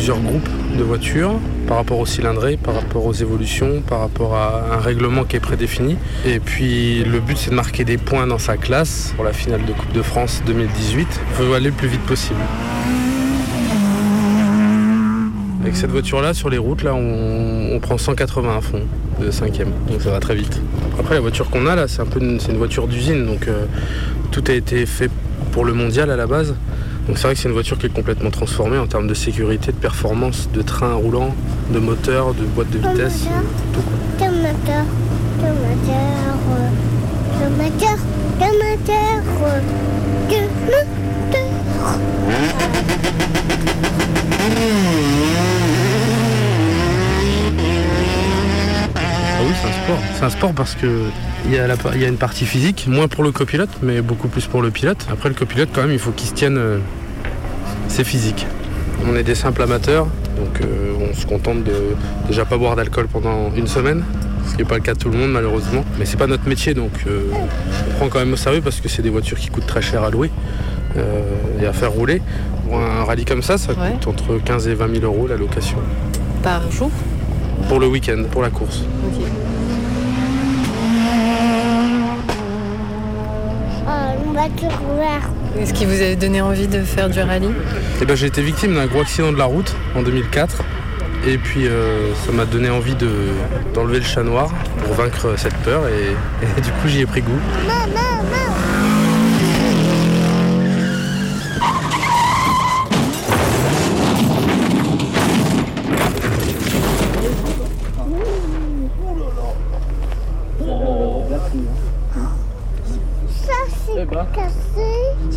plusieurs groupes de voitures par rapport au cylindré, par rapport aux évolutions, par rapport à un règlement qui est prédéfini. Et puis le but c'est de marquer des points dans sa classe pour la finale de Coupe de France 2018. Il faut aller le plus vite possible. Avec cette voiture-là, sur les routes, là, on, prend 180 à fond de cinquième, donc ça va très vite. Après, la voiture qu'on a là, c'est un peu une, une voiture d'usine, donc euh, tout a été fait pour le mondial à la base. Donc c'est vrai que c'est une voiture qui est complètement transformée en termes de sécurité, de performance, de train roulant, de moteur, de boîte de vitesse, tout. moteur, moteur, euh, moteur, moteur, euh. Ah oui, c'est un sport. C'est un sport parce que il y, a la pa- il y a une partie physique, moins pour le copilote, mais beaucoup plus pour le pilote. Après, le copilote, quand même, il faut qu'il se tienne. C'est physique. On est des simples amateurs, donc euh, on se contente de déjà pas boire d'alcool pendant une semaine, ce qui n'est pas le cas de tout le monde malheureusement. Mais c'est pas notre métier, donc euh, on prend quand même au sérieux parce que c'est des voitures qui coûtent très cher à louer euh, et à faire rouler. Pour un rallye comme ça, ça Ouais. coûte entre 15 et 20 000 euros la location Par jour pour le week-end, pour la course. Ok. Oh, une voiture verte. Est-ce qui vous a donné envie de faire du rallye Eh ben, j'ai été victime d'un gros accident de la route en 2004. Et puis euh, ça m'a donné envie de, d'enlever le chat noir pour vaincre cette peur et, et du coup j'y ai pris goût.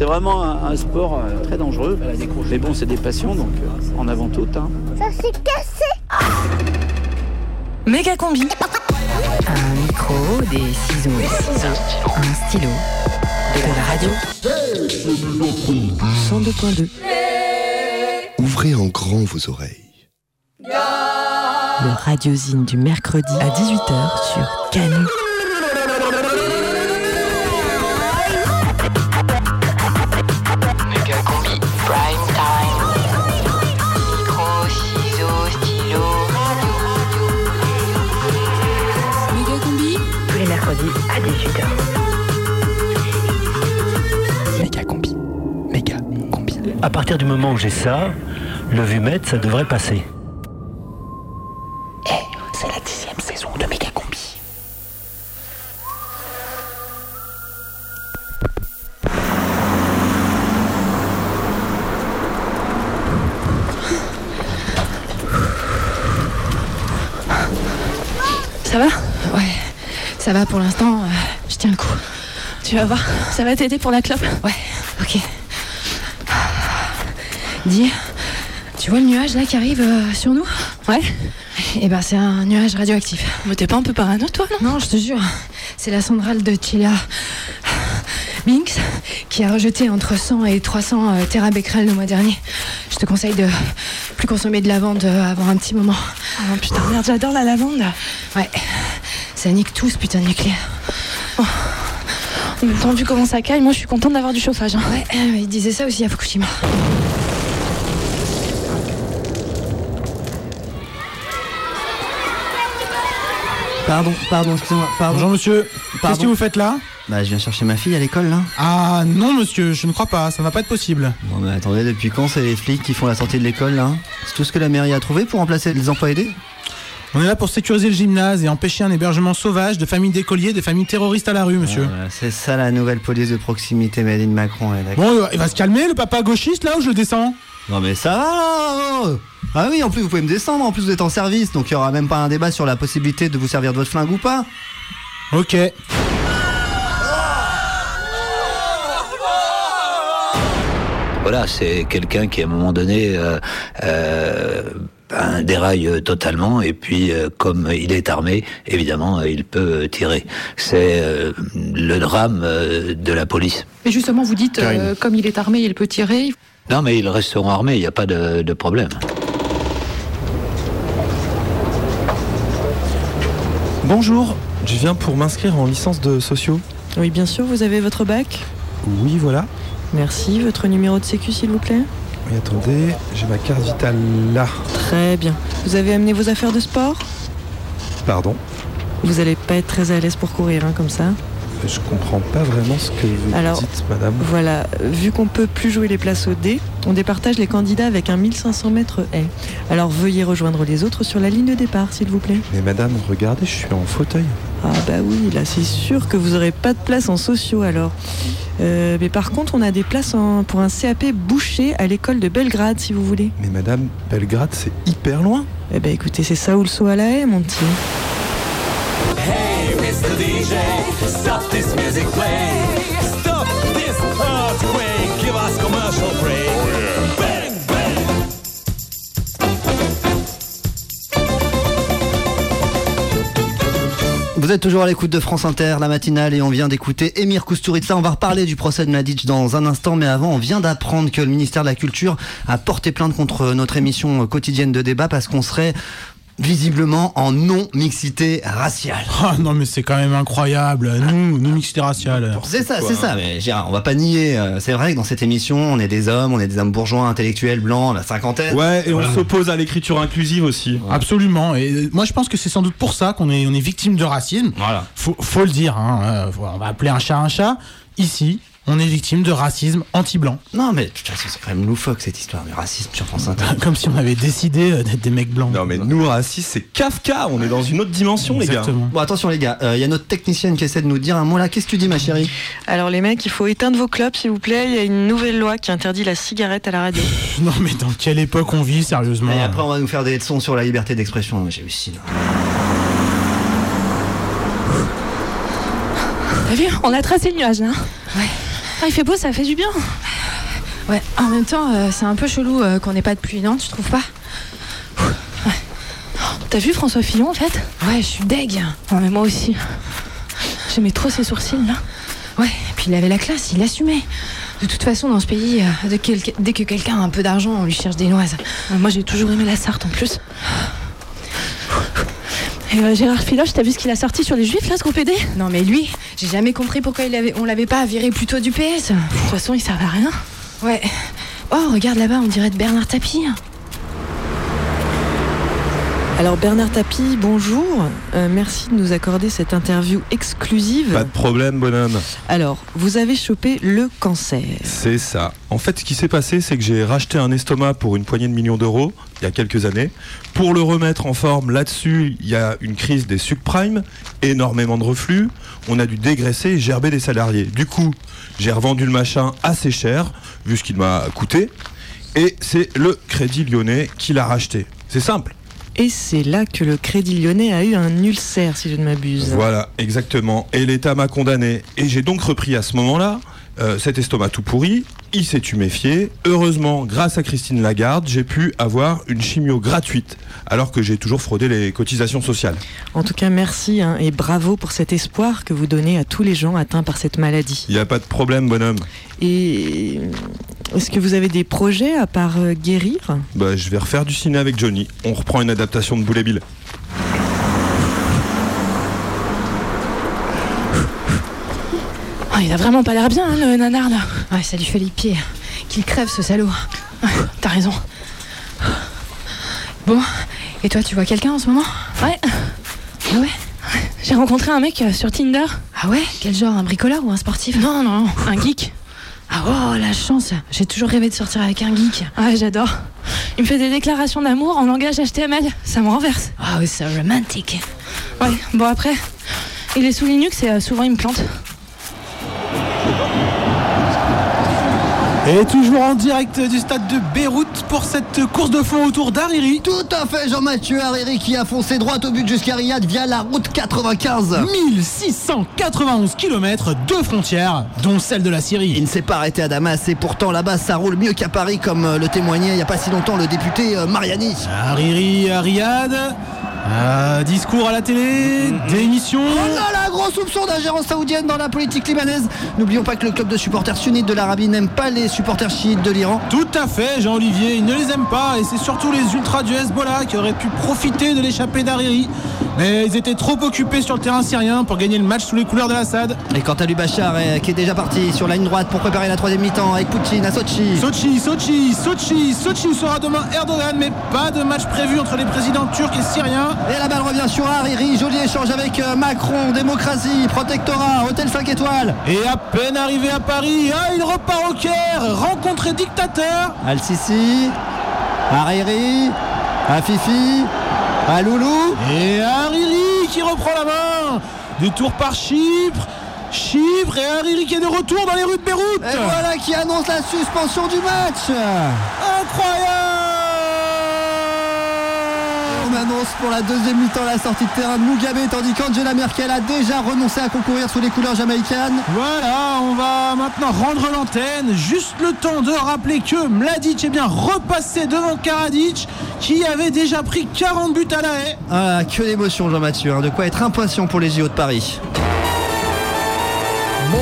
C'est vraiment un, un sport euh, très dangereux. Mais bon, c'est des passions, donc euh, en avant toutes. hein. Ça, c'est cassé. Méga combi. Un micro, des ciseaux, un stylo, de la radio. 102.2. Ouvrez en grand vos oreilles. Le radiosine du mercredi à 18h sur Canu. À partir du moment où j'ai ça, le vumètre, ça devrait passer. C'est la dixième saison de Méga combi. Ça va? Ouais, ça va pour l'instant. euh, je tiens le coup. Tu vas voir, ça va t'aider pour la clope? Ouais, ok. Dis, tu vois le nuage là qui arrive euh, sur nous? Ouais. Eh ben c'est un nuage radioactif. Mais t'es pas un peu parano toi, non? Non, je te jure. C'est la centrale de Chila Binks qui a rejeté entre 100 et 300 euh, terabecquerels le mois dernier. Je te conseille de plus consommer de lavande euh, avant un petit moment. Ah putain, merde, j'adore la lavande. Ouais, ça nique tout ce putain de nucléaire. En même temps, vu comment ça caille, moi je suis contente d'avoir du chauffage. Ouais, euh, il disait ça aussi à Fukushima. Pardon, pardon, excusez-moi. Pardon. Bonjour monsieur, qu'est-ce que vous faites là Bah, je viens chercher ma fille à l'école là. Ah non monsieur, je ne crois pas, ça va pas être possible. Bon, mais attendez, depuis quand c'est les flics qui font la sortie de l'école là C'est tout ce que la mairie a trouvé pour remplacer les emplois aidés On est là pour sécuriser le gymnase et empêcher un hébergement sauvage de familles d'écoliers, des familles terroristes à la rue monsieur. Voilà, C'est ça la nouvelle police de proximité Made in Macron, d'accord. Bon, il va se calmer le papa gauchiste là ou je le descends Non mais ça va Ah oui, en plus vous pouvez me descendre, en plus vous êtes en service, donc il y aura même pas un débat sur la possibilité de vous servir de votre flingue ou pas. Ok. Voilà, c'est quelqu'un qui à un moment donné euh, euh, ben, déraille totalement et puis euh, comme il est armé, évidemment, euh, il peut tirer. C'est euh, le drame euh, de la police. Mais justement, vous dites, euh, comme il est armé, il peut tirer. Non, mais ils resteront armés, il n'y a pas de, de problème. Bonjour, je viens pour m'inscrire en licence de sociaux. Oui, bien sûr, vous avez votre bac Oui, voilà. Merci. Votre numéro de sécu, s'il vous plaît Oui, attendez, j'ai ma carte vitale là. Très bien. Vous avez amené vos affaires de sport? Pardon, Vous allez pas être très à l'aise pour courir, hein, comme ça. Je comprends pas vraiment ce que vous Alors, dites, madame. Voilà, vu qu'on peut plus jouer les places au dé, on départage les candidats avec un 1500 mètres haie. Alors veuillez rejoindre les autres sur la ligne de départ, s'il vous plaît. Mais madame, regardez, je suis en fauteuil. Ah bah oui, là c'est sûr que vous aurez pas de place en sociaux alors. Euh, mais par contre, on a des places en- pour un CAP bouché à l'école de Belgrade, si vous voulez. Mais madame, Belgrade, c'est hyper loin. Eh ben écoutez, c'est ça ou le saut à la haie, mon petit. Hey, Mr. DJ, Vous êtes toujours à l'écoute de France Inter, la matinale, et on vient d'écouter Emir Kusturica. On va reparler du procès de Mladic dans un instant, mais avant, on vient d'apprendre que le ministère de la Culture a porté plainte contre notre émission quotidienne de débat parce qu'on serait visiblement en non-mixité raciale. Ah non, mais c'est quand même incroyable. Nous, nous, mixité raciale. C'est ça, c'est ça, mais Gérard, on va pas nier. euh, C'est vrai que dans cette émission, on est des hommes, on est des hommes bourgeois, intellectuels, blancs, la cinquantaine. Ouais, et Voilà. on s'oppose à l'écriture inclusive aussi. Absolument. Et euh, moi, je pense que c'est sans doute pour ça qu'on est, on est victime de racisme. Voilà. Faut, faut le dire. Hein. euh, On va appeler un chat un chat. Ici, on est victime de racisme anti-blanc. Non, mais façon, c'est quand même loufoque cette histoire du racisme sur France Inter. Comme si on avait décidé euh, d'être des mecs blancs. Non, mais nous, racistes, c'est Kafka. On est dans une autre dimension, les gars. Exactement. Bon, attention les gars, il y a notre technicienne qui essaie de nous dire un mot là. Qu'est-ce que tu dis, ma chérie? Alors les mecs, il faut éteindre vos clubs, s'il vous plaît. Il y a une nouvelle loi qui interdit la cigarette à la radio. Non, mais dans quelle époque on vit, sérieusement? Et après, on va nous faire des leçons sur la liberté d'expression. J'ai aussi. là. T'as vu On a tracé le nuage, là. Ouais. Ah, il fait beau, ça fait du bien. Ouais, en même temps, euh, c'est un peu chelou euh, qu'on n'ait pas de pluie, non Tu trouves pas? T'as vu François Fillon, en fait? Ouais, je suis deg. Non, mais moi aussi. J'aimais trop ses sourcils, là. Ouais, et puis il avait la classe, il assumait. De toute façon, dans ce pays, euh, dès que quelqu'un a un peu d'argent, on lui cherche des noises. Moi, j'ai toujours aimé la Sarthe, en plus. Et euh, Gérard Filoche, t'as vu ce qu'il a sorti sur les juifs, là, ce groupe PD Non, mais lui, j'ai jamais compris pourquoi il avait, on l'avait pas viré plutôt du PS. De toute façon, il servait à rien. Ouais. Oh, regarde là-bas, on dirait de Bernard Tapie. Alors Bernard Tapie, bonjour. Euh, merci de nous accorder cette interview exclusive. Pas de problème, bonhomme. Alors, vous avez chopé le cancer. C'est ça. En fait, ce qui s'est passé, c'est que j'ai racheté un estomac pour une poignée de millions d'euros il y a quelques années. Pour le remettre en forme, là-dessus, il y a une crise des subprimes, énormément de reflux. On a dû dégraisser et gerber des salariés. Du coup, j'ai revendu le machin assez cher, vu ce qu'il m'a coûté. Et c'est le Crédit Lyonnais qui l'a racheté. C'est simple. Et c'est là que le Crédit Lyonnais a eu un ulcère, si je ne m'abuse. Voilà, exactement. Et l'État m'a condamné. Et j'ai donc repris à ce moment-là euh, cet estomac tout pourri. Il s'est tuméfié. Heureusement, grâce à Christine Lagarde, j'ai pu avoir une chimio gratuite, alors que j'ai toujours fraudé les cotisations sociales. En tout cas, merci hein, et bravo pour cet espoir que vous donnez à tous les gens atteints par cette maladie. Il n'y a pas de problème, bonhomme. Et est-ce que vous avez des projets à part euh, guérir? Bah, je vais refaire du ciné avec Johnny. On reprend une adaptation de Boulet Bill. Ah, il a vraiment pas l'air bien, hein, le nanar, là. Ouais, ça lui fait les pieds. Qu'il crève, ce salaud. Ouais, T'as raison. Bon, et toi, tu vois quelqu'un en ce moment? Ouais. Ah ouais? J'ai rencontré un mec euh, sur Tinder. Ah ouais? Quel genre Un bricoleur ou un sportif? Non, non, un geek. Ah oh, la chance J'ai toujours rêvé de sortir avec un geek. Ouais, j'adore. Il me fait des déclarations d'amour en langage HTML. Ça me renverse. Oh, c'est romantique. Ouais, bon après, il est sous Linux et euh, souvent il me plante. Et toujours en direct du stade de Beyrouth pour cette course de fond autour d'Hariri. Tout à fait, Jean-Mathieu Hariri qui a foncé droit au but jusqu'à Riyad via la route 95. 1691 km de frontières, dont celle de la Syrie. Il ne s'est pas arrêté à Damas et pourtant là-bas ça roule mieux qu'à Paris comme le témoignait il n'y a pas si longtemps le député euh, Mariani. Hariri à Riyad. Euh, discours à la télé, démission. Oh là là, gros soupçon d'ingérence saoudienne dans la politique libanaise. N'oublions pas que le club de supporters sunnites de l'Arabie n'aime pas les supporters chiites de l'Iran. Tout à fait, Jean-Olivier, il ne les aime pas et c'est surtout les ultras du Hezbollah qui auraient pu profiter de l'échappée d'Hariri. Mais ils étaient trop occupés sur le terrain syrien pour gagner le match sous les couleurs de l'Assad. Et quant à Lubachar, qui est déjà parti sur la ligne droite pour préparer la troisième mi-temps avec Poutine à Sochi. Sochi, Sochi, Sochi, Sochi où sera demain Erdogan, mais pas de match prévu entre les présidents turcs et syriens. Et la balle revient sur Hariri, joli échange avec euh, Macron, démocratie, protectorat, hôtel 5 étoiles. Et à peine arrivé à Paris, ah, il repart au Caire, rencontrer dictateur. Al-Sisi, Hariri, Afifi, Aloulou. Et Hariri qui reprend la main. Détour par Chypre. Chypre et Hariri qui est de retour dans les rues de Beyrouth. Et voilà qui annonce la suspension du match. Pour la deuxième mi-temps la sortie de terrain de Mugabe, tandis qu'Angela Merkel a déjà renoncé à concourir sous les couleurs jamaïcaines. Voilà, on va maintenant rendre l'antenne. Juste le temps de rappeler que Mladic est bien repassé devant Karadzic, qui avait déjà pris 40 buts à la haie. Ah, que d'émotion Jean-Mathieu, hein. de quoi être impatient pour les JO de Paris. Boy,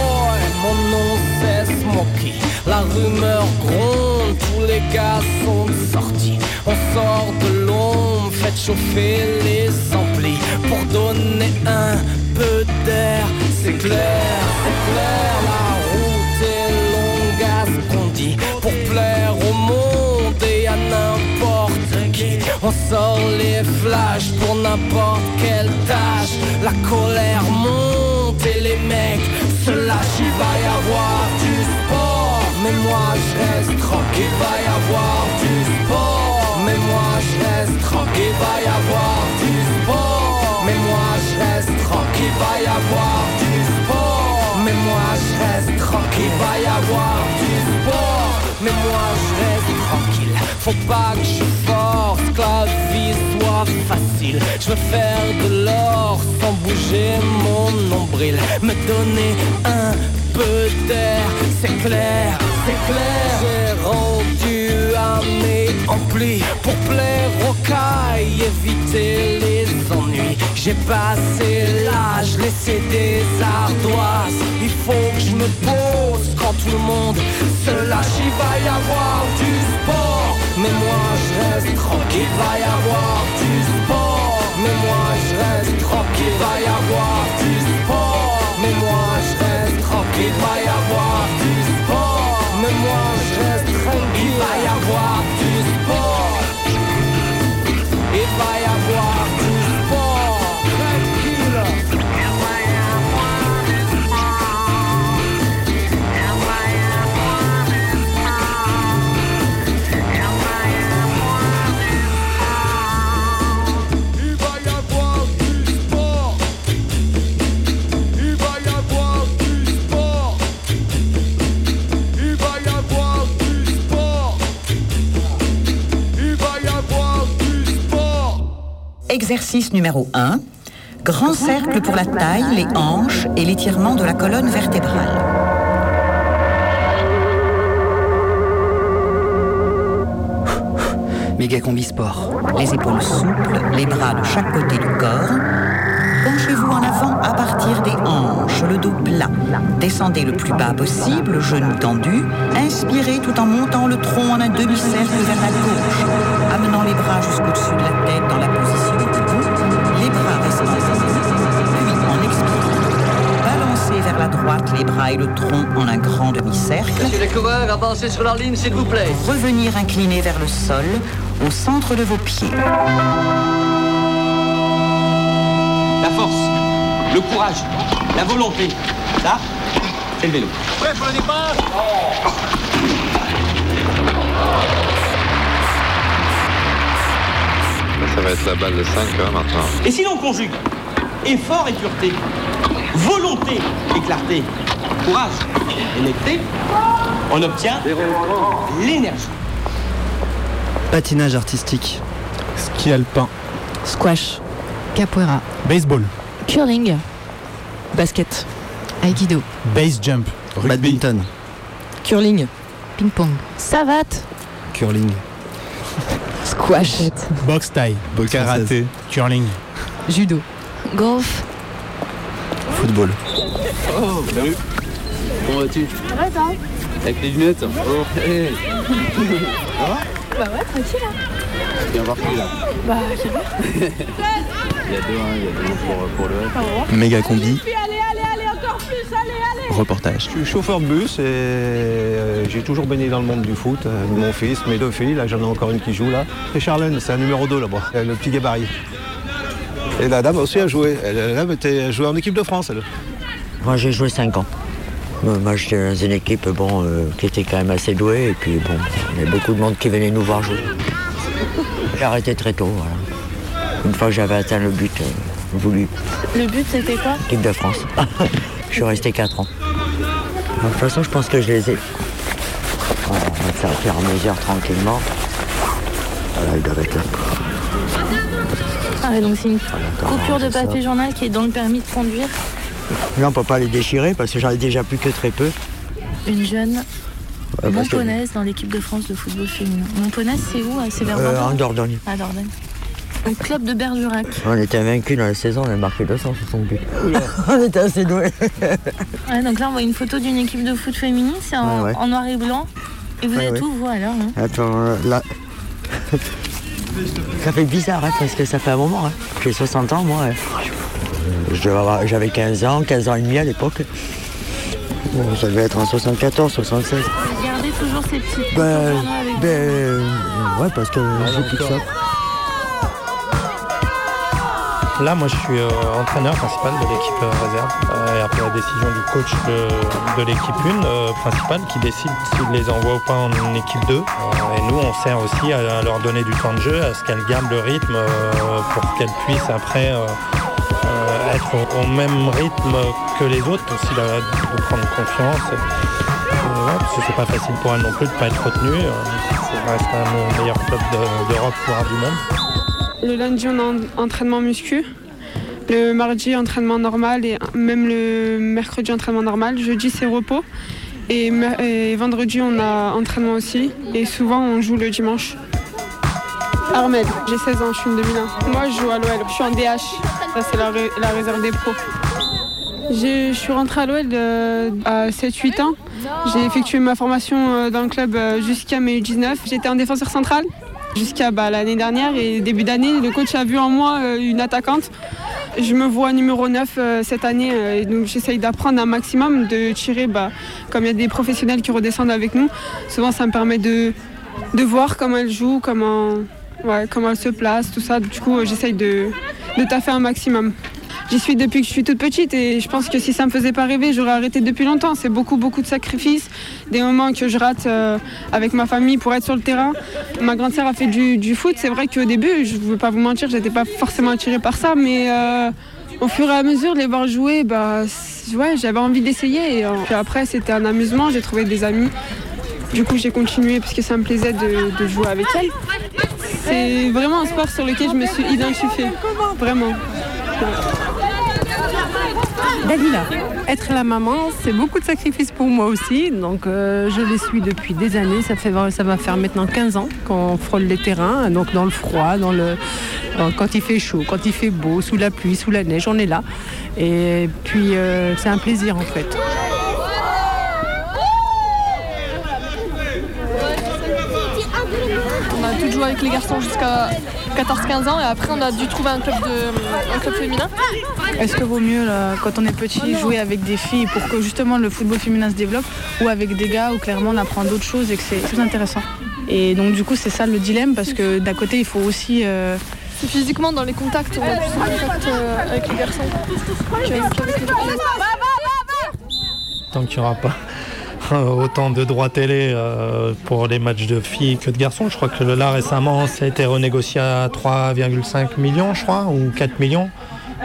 mon nom c'est Smokey. La rumeur gronde, tous les gars sont sortis. On sort de chauffer les amplis pour donner un peu d'air. C'est clair, c'est clair, la route est longue à ce qu'on dit. Pour plaire au monde et à n'importe qui. On sort les flashs pour n'importe quelle tâche. La colère monte et les mecs se lâchent. Il va y avoir du sport. Mais moi je reste tranquille, va y avoir du sport. Mais moi je tranquille, va y avoir du sport. Mais moi je reste tranquille, va y avoir du sport. Mais moi je reste tranquille, va y avoir du sport. Mais moi je reste tranquille, faut pas que je force, que la vie soit facile. Je veux faire de l'or sans bouger mon nombril, me donner un peu d'air, c'est clair, c'est clair. J'ai rendu amplis pour plaire aux cailles, éviter les ennuis. J'ai passé l'âge, laissé des ardoises. Il faut que je me pose quand tout le monde se lâche. Il va y avoir du sport, mais moi je reste tranquille. Va y avoir du sport, mais moi je reste tranquille. Va y avoir Exercice numéro 1. Grand cercle pour la taille, les hanches et l'étirement de la colonne vertébrale. Méga combi sport. Les épaules souples, les bras de chaque côté du corps. Penchez-vous en avant à partir des hanches, le dos plat. Descendez le plus bas possible, genoux tendus. Inspirez tout en montant le tronc en un demi-cercle vers la gauche, amenant les bras jusqu'au-dessus de la tête dans la position la droite les bras et le tronc en un grand demi-cercle. Messieurs les coureurs, avancez sur leur ligne, s'il vous plaît. Revenir incliné vers le sol, au centre de vos pieds. La force, le courage, la volonté. Ça, c'est le vélo. Prêt pour le départ Ça va être la balle de 5 hein, maintenant. Et si l'on conjugue effort et pureté, volonté et clarté, courage, connecté, on obtient l'énergie. Patinage artistique. Ski alpin. Squash. Capoeira. Baseball. Curling. Basket. Aikido. Base jump. Badminton. Curling. Ping-pong. Savate. Curling. Squash. Boxe taille. Boxe Karaté. Curling. Judo. Golf. Football. Oh, salut. Comment vas-tu Avec les lunettes Oh, hey. Ça va Bah ouais, tranquille là. Tu viens voir qui là Bah, c'est bien. Il y a deux, hein, il y a deux pour, pour le reste. Méga combi, Allez, allez, allez, encore plus, allez, allez. reportage. Je suis chauffeur de bus et euh, j'ai toujours baigné dans le monde du foot. Euh, Mon fils, mes deux filles, là j'en ai encore une qui joue là. Et Charlène, c'est un numéro 2 là-bas, Elle a le petit gabarit. Et la dame aussi a joué. Elle, la dame était jouée en équipe de France. Elle. Moi, j'ai joué 5 ans. Euh, Moi, j'étais dans une équipe bon, euh, qui était quand même assez douée. Et puis, bon, il y avait beaucoup de monde qui venait nous voir jouer. J'ai arrêté très tôt, voilà. Une fois que j'avais atteint le but euh, voulu, Le but c'était quoi? Équipe de France. je suis resté 4 ans. De toute façon, je pense que je les ai. On va faire à mesure, tranquillement. Voilà, ils doivent être là. Ah donc c'est une coupure de papier journal qui est dans le permis de conduire. Là, on peut pas les déchirer parce que j'en ai déjà plus que très peu. Une jeune que- Montponaise dans l'équipe de France de football féminin. Montponaise, c'est où C'est vers Euh, en Dordogne. À Dordogne. Un club de Bergerac. On était vaincus dans la saison, on a marqué 260 buts. on était assez doués. Ouais, donc là, on voit une photo d'une équipe de foot féminine, c'est en, Ouais, ouais. en noir et blanc. Et vous êtes où, vous, alors hein? Attends, euh, là. Ça fait bizarre, hein, parce que ça fait un moment. Hein. J'ai 60 ans, moi. hein. Avoir- J'avais 15 ans, 15 ans et demi à l'époque. Bon, ça devait être en 74, 76. Vous gardez toujours ces petits Ben, ben, euh, ouais, parce que j'ai plus que ça. Là, moi, je suis euh, entraîneur principal de l'équipe euh, réserve. Euh, et après la décision du coach de, l'équipe 1 euh, principale qui décide s'il les envoie ou pas en équipe 2. Euh, et nous, on sert aussi à, leur donner du temps de jeu, à ce qu'elles gardent le rythme pour qu'elles puissent après être au, même rythme que les autres, aussi de, de prendre confiance. Parce que c'est pas facile pour elles non plus de pas être retenues. Euh, Ça reste un des meilleurs clubs de- d'Europe, voire du monde. Le lundi, on a en- entraînement muscu. Le mardi, entraînement normal. Et même le mercredi, entraînement normal. Jeudi, c'est repos. Et, vendredi, on a entraînement aussi. Et souvent, on joue le dimanche. Armel, j'ai 16 ans, je suis une 2001. Moi, je joue à l'OL. Je suis en DH. Ça, c'est la, ré- la réserve des pros. Je suis rentrée à l'OL euh, à 7-8 ans. J'ai effectué ma formation euh, dans le club euh, jusqu'à mes 19. J'étais en défenseur central jusqu'à bah, l'année dernière et début d'année, le coach a vu en moi euh, une attaquante. Je me vois numéro 9 euh, cette année, euh, et donc j'essaye d'apprendre un maximum, de tirer, bah, comme il y a des professionnels qui redescendent avec nous, souvent ça me permet de, voir comment elle joue, comment, elle se place, tout ça. Du coup, j'essaye de, de taffer un maximum. J'y suis depuis que je suis toute petite et je pense que si ça me faisait pas rêver, j'aurais arrêté depuis longtemps. C'est beaucoup, beaucoup de sacrifices, des moments que je rate euh, avec ma famille pour être sur le terrain. Ma grande sœur a fait du, foot. C'est vrai qu'au début, je ne veux pas vous mentir, j'étais pas forcément attirée par ça, mais euh, au fur et à mesure de les voir jouer, bah, ouais, j'avais envie d'essayer. Et, euh, après, c'était un amusement, j'ai trouvé des amis. Du coup, j'ai continué parce que ça me plaisait de, de jouer avec elles. C'est vraiment un sport sur lequel je me suis identifiée. Vraiment. Dalila, être la maman, c'est beaucoup de sacrifices pour moi aussi. Donc euh, je les suis depuis des années. Ça, fait, ça va faire maintenant 15 ans qu'on frôle les terrains. Donc dans le froid, dans le, dans- quand il fait chaud, quand il fait beau, sous la pluie, sous la neige, on est là. Et puis euh, c'est un plaisir en fait. On a tout joué avec les garçons jusqu'à 14-15 ans et après on a dû trouver un club, de, un club féminin. Est-ce que vaut mieux, là, quand on est petit, jouer avec des filles pour que justement le football féminin se développe ou avec des gars où clairement on apprend d'autres choses et que c'est plus intéressant? Et donc du coup c'est ça le dilemme parce que d'un côté il faut aussi... euh, C'est physiquement dans les contacts, on a plus contact euh, avec les garçons. Tant qu'il n'y aura pas autant de droits télé euh, pour les matchs de filles que de garçons. Je crois que là récemment ça a été renégocié à 3,5 millions, je crois, ou 4 millions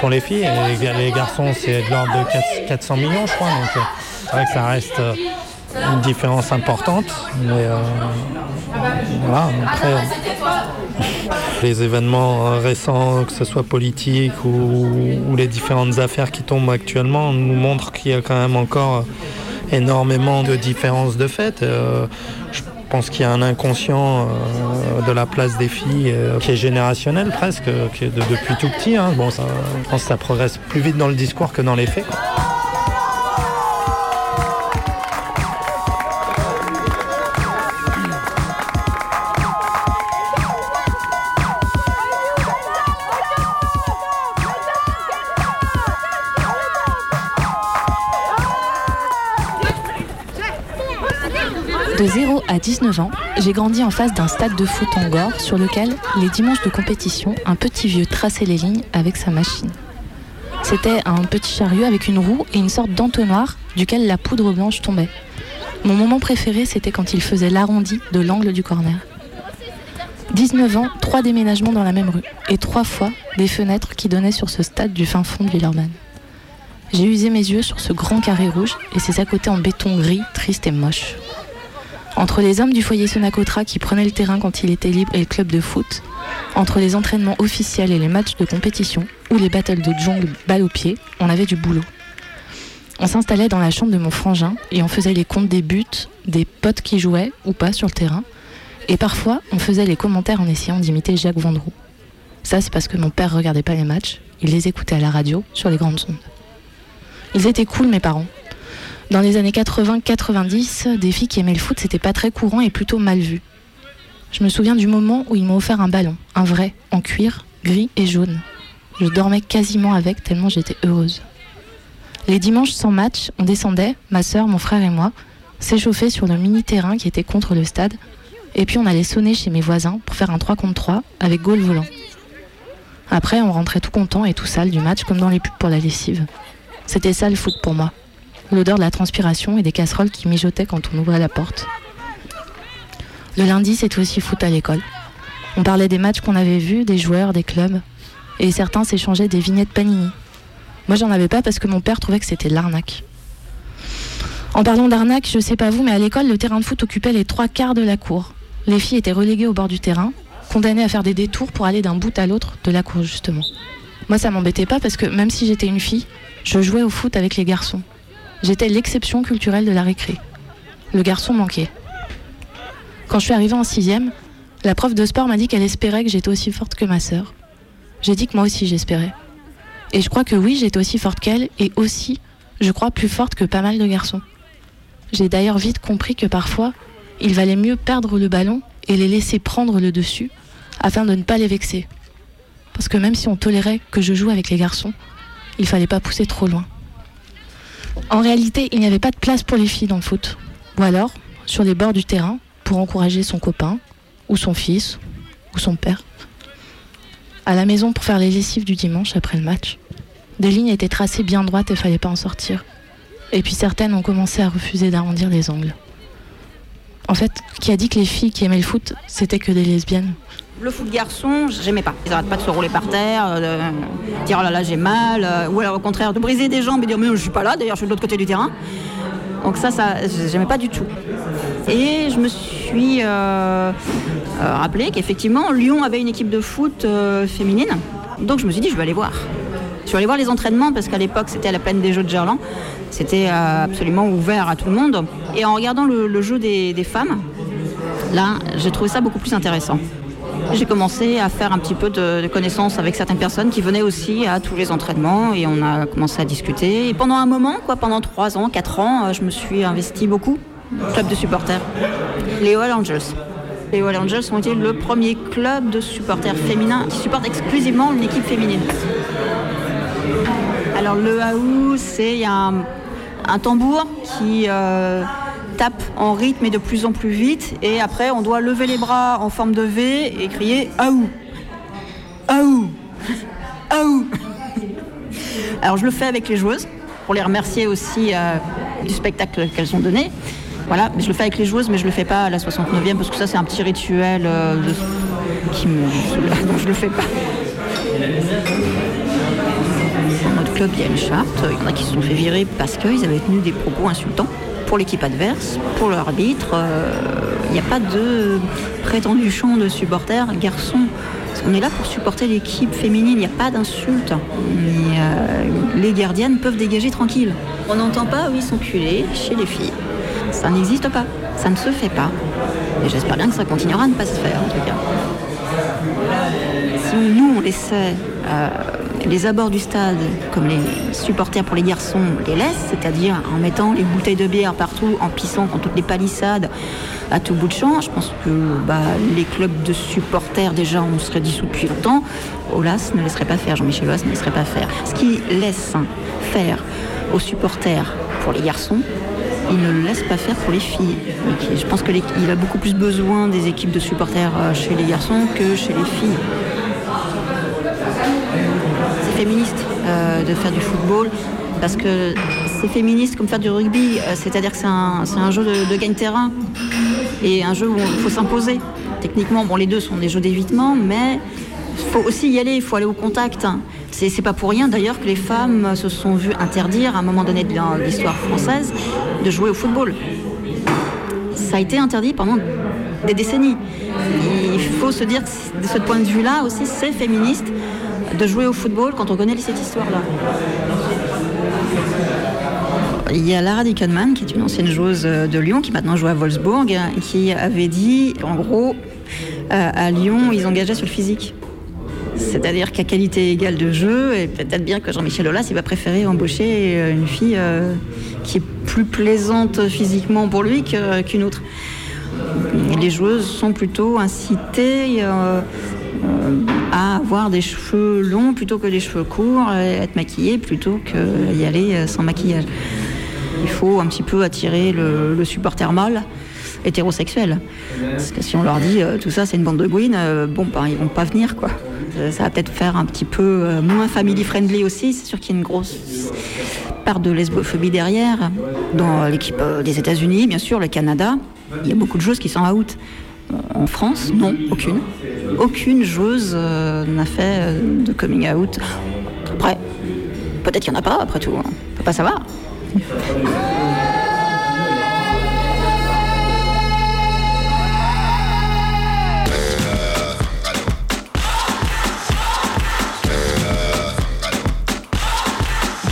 pour les filles. Et les, garçons c'est de l'ordre de 4 400 millions, je crois. Donc euh, vrai que ça reste euh, une différence importante. Mais voilà, après, les événements récents, que ce soit politiques ou, ou les différentes affaires qui tombent actuellement, nous montrent qu'il y a quand même encore énormément de différences de fait. Euh, je pense qu'il y a un inconscient euh, de la place des filles euh, qui est générationnel presque, qui est de- depuis tout petit. hein. Bon, je pense que ça progresse plus vite dans le discours que dans les faits. De 0 à 19 ans, j'ai grandi en face d'un stade de foot en gore sur lequel, les dimanches de compétition, un petit vieux traçait les lignes avec sa machine. C'était un petit chariot avec une roue et une sorte d'entonnoir duquel la poudre blanche tombait. Mon moment préféré, c'était quand il faisait l'arrondi de l'angle du corner. 19 ans, trois déménagements dans la même rue et trois fois des fenêtres qui donnaient sur ce stade du fin fond de Villeurbanne. J'ai usé mes yeux sur ce grand carré rouge et ses à côté en béton gris, triste et moche. Entre les hommes du foyer Sonacotra qui prenaient le terrain quand il était libre et le club de foot, entre les entraînements officiels et les matchs de compétition, ou les battles de jungle balle au pied, on avait du boulot. On s'installait dans la chambre de mon frangin et on faisait les comptes des buts, des potes qui jouaient ou pas sur le terrain. Et parfois, on faisait les commentaires en essayant d'imiter Jacques Vendroux. Ça, c'est parce que mon père regardait pas les matchs, il les écoutait à la radio sur les grandes ondes. Ils étaient cool, mes parents. Dans les années 80-90, des filles qui aimaient le foot, c'était pas très courant et plutôt mal vu. Je me souviens du moment où ils m'ont offert un ballon, un vrai, en cuir, gris et jaune. Je dormais quasiment avec tellement j'étais heureuse. Les dimanches sans match, on descendait, ma sœur, mon frère et moi, s'échauffer sur le mini-terrain qui était contre le stade, et puis on allait sonner chez mes voisins pour faire un 3 contre 3 avec goal volant. Après, on rentrait tout content et tout sale du match comme dans les pubs pour la lessive. C'était ça le foot pour moi. L'odeur de la transpiration et des casseroles qui mijotaient quand on ouvrait la porte. Le lundi, c'était aussi foot à l'école. On parlait des matchs qu'on avait vus, des joueurs, des clubs. Et certains s'échangeaient des vignettes Panini. Moi, j'en avais pas parce que mon père trouvait que c'était l'arnaque. En parlant d'arnaque, je sais pas vous, mais à l'école, le terrain de foot occupait les trois quarts de la cour. Les filles étaient reléguées au bord du terrain, condamnées à faire des détours pour aller d'un bout à l'autre de la cour, justement. Moi, ça m'embêtait pas parce que même si j'étais une fille, je jouais au foot avec les garçons. J'étais l'exception culturelle de la récré. Le garçon manquait. Quand je suis arrivée en sixième, la prof de sport m'a dit qu'elle espérait que j'étais aussi forte que ma sœur. J'ai dit que moi aussi j'espérais. Et je crois que oui, j'étais aussi forte qu'elle, et aussi, je crois, plus forte que pas mal de garçons. J'ai d'ailleurs vite compris que parfois, il valait mieux perdre le ballon et les laisser prendre le dessus, afin de ne pas les vexer. Parce que même si on tolérait que je joue avec les garçons, il fallait pas pousser trop loin. En réalité, il n'y avait pas de place pour les filles dans le foot. Ou alors, sur les bords du terrain, pour encourager son copain, ou son fils, ou son père. À la maison pour faire les lessives du dimanche après le match. Des lignes étaient tracées bien droites et fallait pas en sortir. Et puis certaines ont commencé à refuser d'arrondir les angles. En fait, qui a dit que les filles qui aimaient le foot, c'était que des lesbiennes? Le foot garçon, j'aimais pas. Ils arrêtent pas de se rouler par terre, de dire oh là là j'ai mal, euh, ou alors au contraire de briser des jambes et dire mais je suis pas là, d'ailleurs je suis de l'autre côté du terrain. Donc ça, ça j'aimais pas du tout. Et je me suis euh, euh, rappelé qu'effectivement Lyon avait une équipe de foot euh, féminine. Donc je me suis dit je vais aller voir. Je suis allée voir les entraînements parce qu'à l'époque c'était à la plaine des Jeux de Gerland. C'était euh, absolument ouvert à tout le monde. Et en regardant le, le jeu des, des femmes, là j'ai trouvé ça beaucoup plus intéressant. J'ai commencé à faire un petit peu de, connaissances avec certaines personnes qui venaient aussi à tous les entraînements et on a commencé à discuter. Et pendant un moment, quoi, pendant 3 ans, 4 ans, euh, je me suis investi beaucoup. Club de supporters. Les All Angels. Les All Angels ont été le premier club de supporters féminins qui supporte exclusivement une équipe féminine. Alors le haou, c'est un, un tambour qui euh, tape en rythme et de plus en plus vite. Et après, on doit lever les bras en forme de V et crier Aou Aou Aou Alors je le fais avec les joueuses pour les remercier aussi euh, du spectacle qu'elles ont donné. Voilà, mais je le fais avec les joueuses, mais je le fais pas à la 69e parce que ça c'est un petit rituel euh, de- qui me. Je le fais pas. Dans notre club, il y a une charte. Il y en a qui se sont fait virer parce qu'ils avaient tenu des propos insultants pour l'équipe adverse, pour l'arbitre. Euh, Il n'y a pas de prétendu champ de supporters garçons. On est là pour supporter l'équipe féminine, il n'y a pas d'insulte. Euh, les gardiennes peuvent dégager tranquille. On n'entend pas, oui, s'enculer chez les filles. Ça n'existe pas, ça ne se fait pas. Et j'espère bien que ça continuera à ne pas se faire en tout cas. Si nous, on laissait euh, les abords du stade, comme les supporters pour les garçons les laissent, c'est-à-dire en mettant les bouteilles de bière partout, en pissant contre toutes les palissades, à tout bout de champ, je pense que bah, les clubs de supporters, déjà, on serait dissous depuis longtemps. Olas ne laisserait pas faire, Jean-Michel Olas ne laisserait pas faire. Ce qui laisse faire aux supporters pour les garçons, il ne le laisse pas faire pour les filles. Je pense qu'il a beaucoup plus besoin des équipes de supporters euh, chez les garçons que chez les filles. Féministe euh, de faire du football parce que c'est féministe comme faire du rugby, euh, c'est-à-dire que c'est un, jeu de, de gagne-terrain et un jeu où il faut s'imposer. Techniquement, bon, les deux sont des jeux d'évitement, mais il faut aussi y aller, il faut aller au contact. C'est, c'est pas pour rien d'ailleurs que les femmes se sont vues interdire à un moment donné de l'histoire française de jouer au football. Ça a été interdit pendant des décennies. Il faut se dire de ce point de vue-là aussi, c'est féministe de jouer au football quand on connaît cette histoire-là. Il y a Lara Dickenman, qui est une ancienne joueuse euh, de Lyon, qui maintenant joue à Wolfsburg, qui avait dit, en gros, euh, à Lyon, ils engageaient sur le physique. C'est-à-dire qu'à qualité égale de jeu, et peut-être bien que Jean-Michel Aulas, il va préférer embaucher euh, une fille qui est plus plaisante physiquement pour lui qu'une autre. Les joueuses sont plutôt incitées à avoir des cheveux longs plutôt que des cheveux courts, et être maquillées plutôt qu'y aller euh, sans maquillage. Il faut un petit peu attirer le, le supporter mâle hétérosexuel. Parce que si on leur dit euh, tout ça c'est une bande de gouines, euh, bon ben ils vont pas venir. Euh, Ça va peut-être faire un petit peu euh, moins family friendly aussi. C'est sûr qu'il y a une grosse part de lesbophobie derrière. Dans l'équipe euh, des États-Unis, bien sûr, le Canada, il y a beaucoup de joueuses qui sont out. En France, non, aucune. Aucune joueuse euh, n'a fait euh, de coming out. Après, peut-être qu'il n'y en a pas, après tout. On peut pas savoir.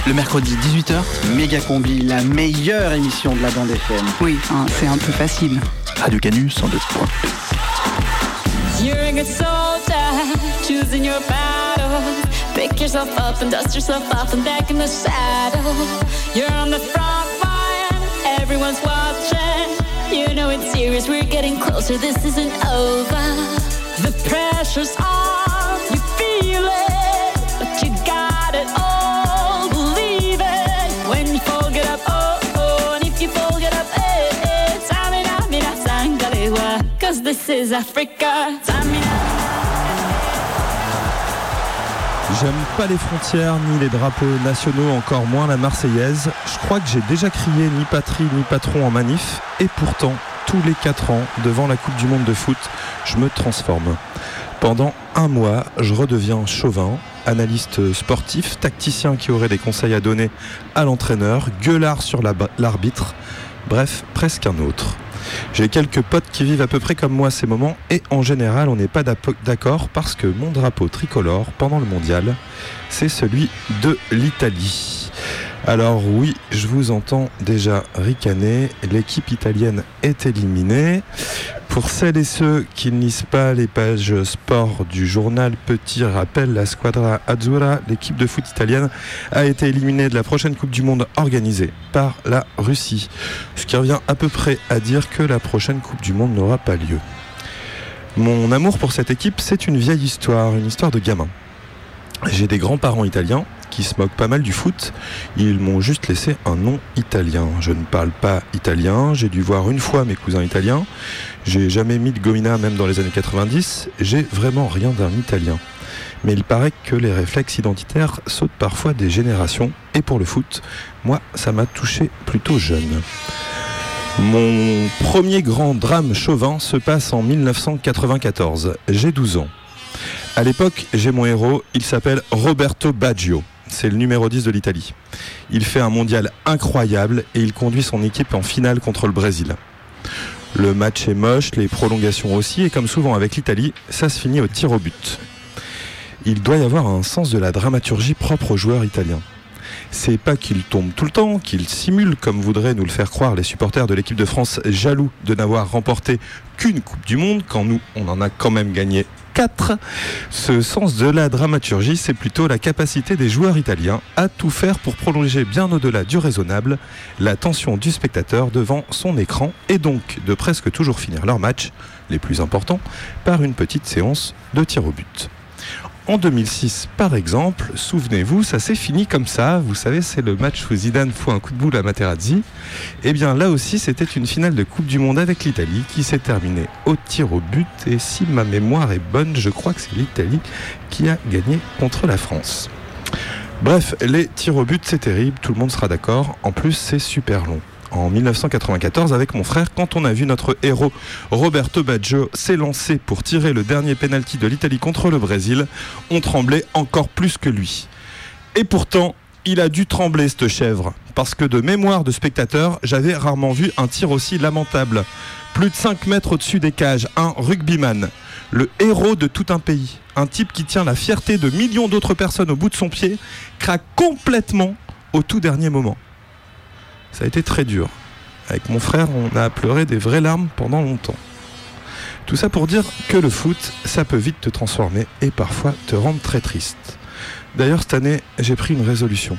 Le mercredi 18h, Méga Combi, la meilleure émission de la bande FM. Oui, hein, c'est un peu facile. Radio Canu 102 points. You're a soldier, choosing your battles. Pick yourself up and dust yourself off and back in the saddle. You're on the front line, everyone's watching. You know it's serious, we're getting closer, this isn't over. The pressure's on, J'aime pas les frontières ni les drapeaux nationaux, encore moins la Marseillaise. Je crois que j'ai déjà crié ni patrie ni patron en manif, et pourtant, tous les 4 ans, devant la Coupe du Monde de foot, je me transforme. Pendant un mois, je redeviens chauvin, analyste sportif, tacticien qui aurait des conseils à donner à l'entraîneur, gueulard sur la- l'arbitre, bref, presque un autre. J'ai quelques potes qui vivent à peu près comme moi ces moments et en général on n'est pas d'accord parce que mon drapeau tricolore pendant le mondial c'est celui de l'Italie. Alors oui, je vous entends déjà ricaner, l'équipe italienne est éliminée. Pour celles et ceux qui ne lisent pas les pages sport du journal, petit rappel, la Squadra Azzurra, l'équipe de foot italienne, a été éliminée de la prochaine Coupe du Monde organisée par la Russie. Ce qui revient à peu près à dire que la prochaine Coupe du Monde n'aura pas lieu. Mon amour pour cette équipe, c'est une vieille histoire, une histoire de gamin. J'ai des grands-parents italiens qui se moquent pas mal du foot. Ils m'ont juste laissé un nom italien. Je ne parle pas italien. J'ai dû voir une fois mes cousins italiens. J'ai jamais mis de gomina même dans les années 90. J'ai vraiment rien d'un italien. Mais il paraît que les réflexes identitaires sautent parfois des générations. Et pour le foot, moi, ça m'a touché plutôt jeune. Mon premier grand drame chauvin se passe en 1994. J'ai 12 ans. À l'époque, j'ai mon héros, il s'appelle Roberto Baggio. C'est le numéro 10 de l'Italie. Il fait un mondial incroyable et il conduit son équipe en finale contre le Brésil. Le match est moche, les prolongations aussi, et comme souvent avec l'Italie, ça se finit au tir au but. Il doit y avoir un sens de la dramaturgie propre aux joueurs italiens. C'est pas qu'il tombe tout le temps, qu'il simule comme voudraient nous le faire croire les supporters de l'équipe de France jaloux de n'avoir remporté qu'une Coupe du Monde quand nous on en a quand même gagné 4. Ce sens de la dramaturgie, c'est plutôt la capacité des joueurs italiens à tout faire pour prolonger bien au-delà du raisonnable la tension du spectateur devant son écran et donc de presque toujours finir leur match, les plus importants, par une petite séance de tir au but. En 2006, par exemple, souvenez-vous, ça s'est fini comme ça. Vous savez, c'est le match où Zidane fout un coup de boule à Materazzi. Eh bien, là aussi, c'était une finale de Coupe du Monde avec l'Italie qui s'est terminée au tir au but. Et si ma mémoire est bonne, je crois que c'est l'Italie qui a gagné contre la France. Bref, les tirs au but, c'est terrible, tout le monde sera d'accord. En plus, c'est super long en 1994 avec mon frère quand on a vu notre héros Roberto Baggio s'élancer pour tirer le dernier penalty de l'Italie contre le Brésil. On tremblait encore plus que lui. Et pourtant, il a dû trembler cette chèvre parce que de mémoire de spectateur, j'avais rarement vu un tir aussi lamentable. Plus de 5 mètres au-dessus des cages, un rugbyman, le héros de tout un pays, un type qui tient la fierté de millions d'autres personnes au bout de son pied, craque complètement au tout dernier moment. Ça a été très dur. Avec mon frère, on a pleuré des vraies larmes pendant longtemps. Tout ça pour dire que le foot, ça peut vite te transformer et parfois te rendre très triste. D'ailleurs, cette année, j'ai pris une résolution.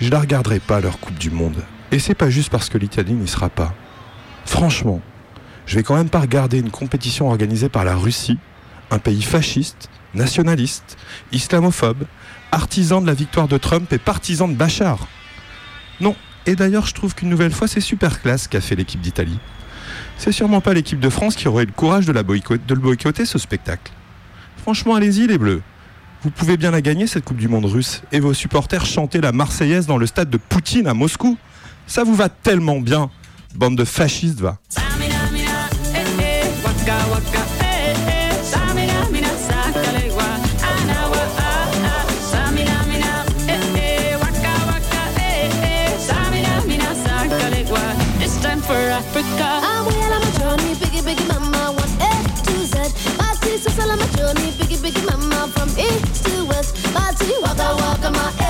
Je la regarderai pas leur Coupe du Monde. Et c'est pas juste parce que l'Italie n'y sera pas. Franchement, je vais quand même pas regarder une compétition organisée par la Russie, un pays fasciste, nationaliste, islamophobe, artisan de la victoire de Trump et partisan de Bachar. Non, et d'ailleurs, je trouve qu'une nouvelle fois, c'est super classe qu'a fait l'équipe d'Italie. C'est sûrement pas l'équipe de France qui aurait eu le courage de, de le boycotter, ce spectacle. Franchement, allez-y, les Bleus. Vous pouvez bien la gagner, cette Coupe du Monde russe, et vos supporters chanter la Marseillaise dans le stade de Poutine à Moscou. Ça vous va tellement bien, bande de fascistes, va. Africa. I'm well on my journey, biggie, biggie, mama, one A to Z. My sister's all on my journey, biggie, biggie, mama, from east to west. My tea, waka, waka, my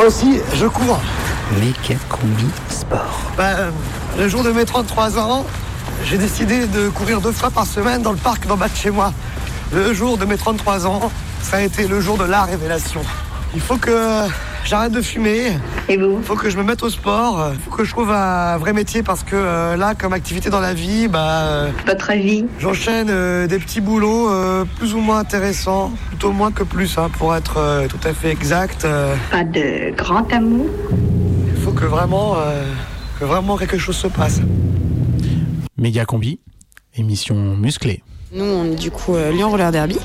Moi aussi, je cours. Méga combi sport. Ben, le jour de mes 33 ans, j'ai décidé de courir deux fois par semaine dans le parc d'en bas de chez moi. Le jour de mes 33 ans, ça a été le jour de la révélation. Il faut que j'arrête de fumer. Et vous? Il faut que je me mette au sport. Il faut que je trouve un vrai métier parce que euh, là, comme activité dans la vie, bah. euh, Votre vie J'enchaîne euh, des petits boulots euh, plus ou moins intéressants, plutôt moins que plus, hein, pour être euh, tout à fait exact. euh. Pas de grand amour? Il faut que vraiment, euh, que vraiment quelque chose se passe. Méga combi, émission musclée. Nous, on est du coup euh, Lyon Roller Derby.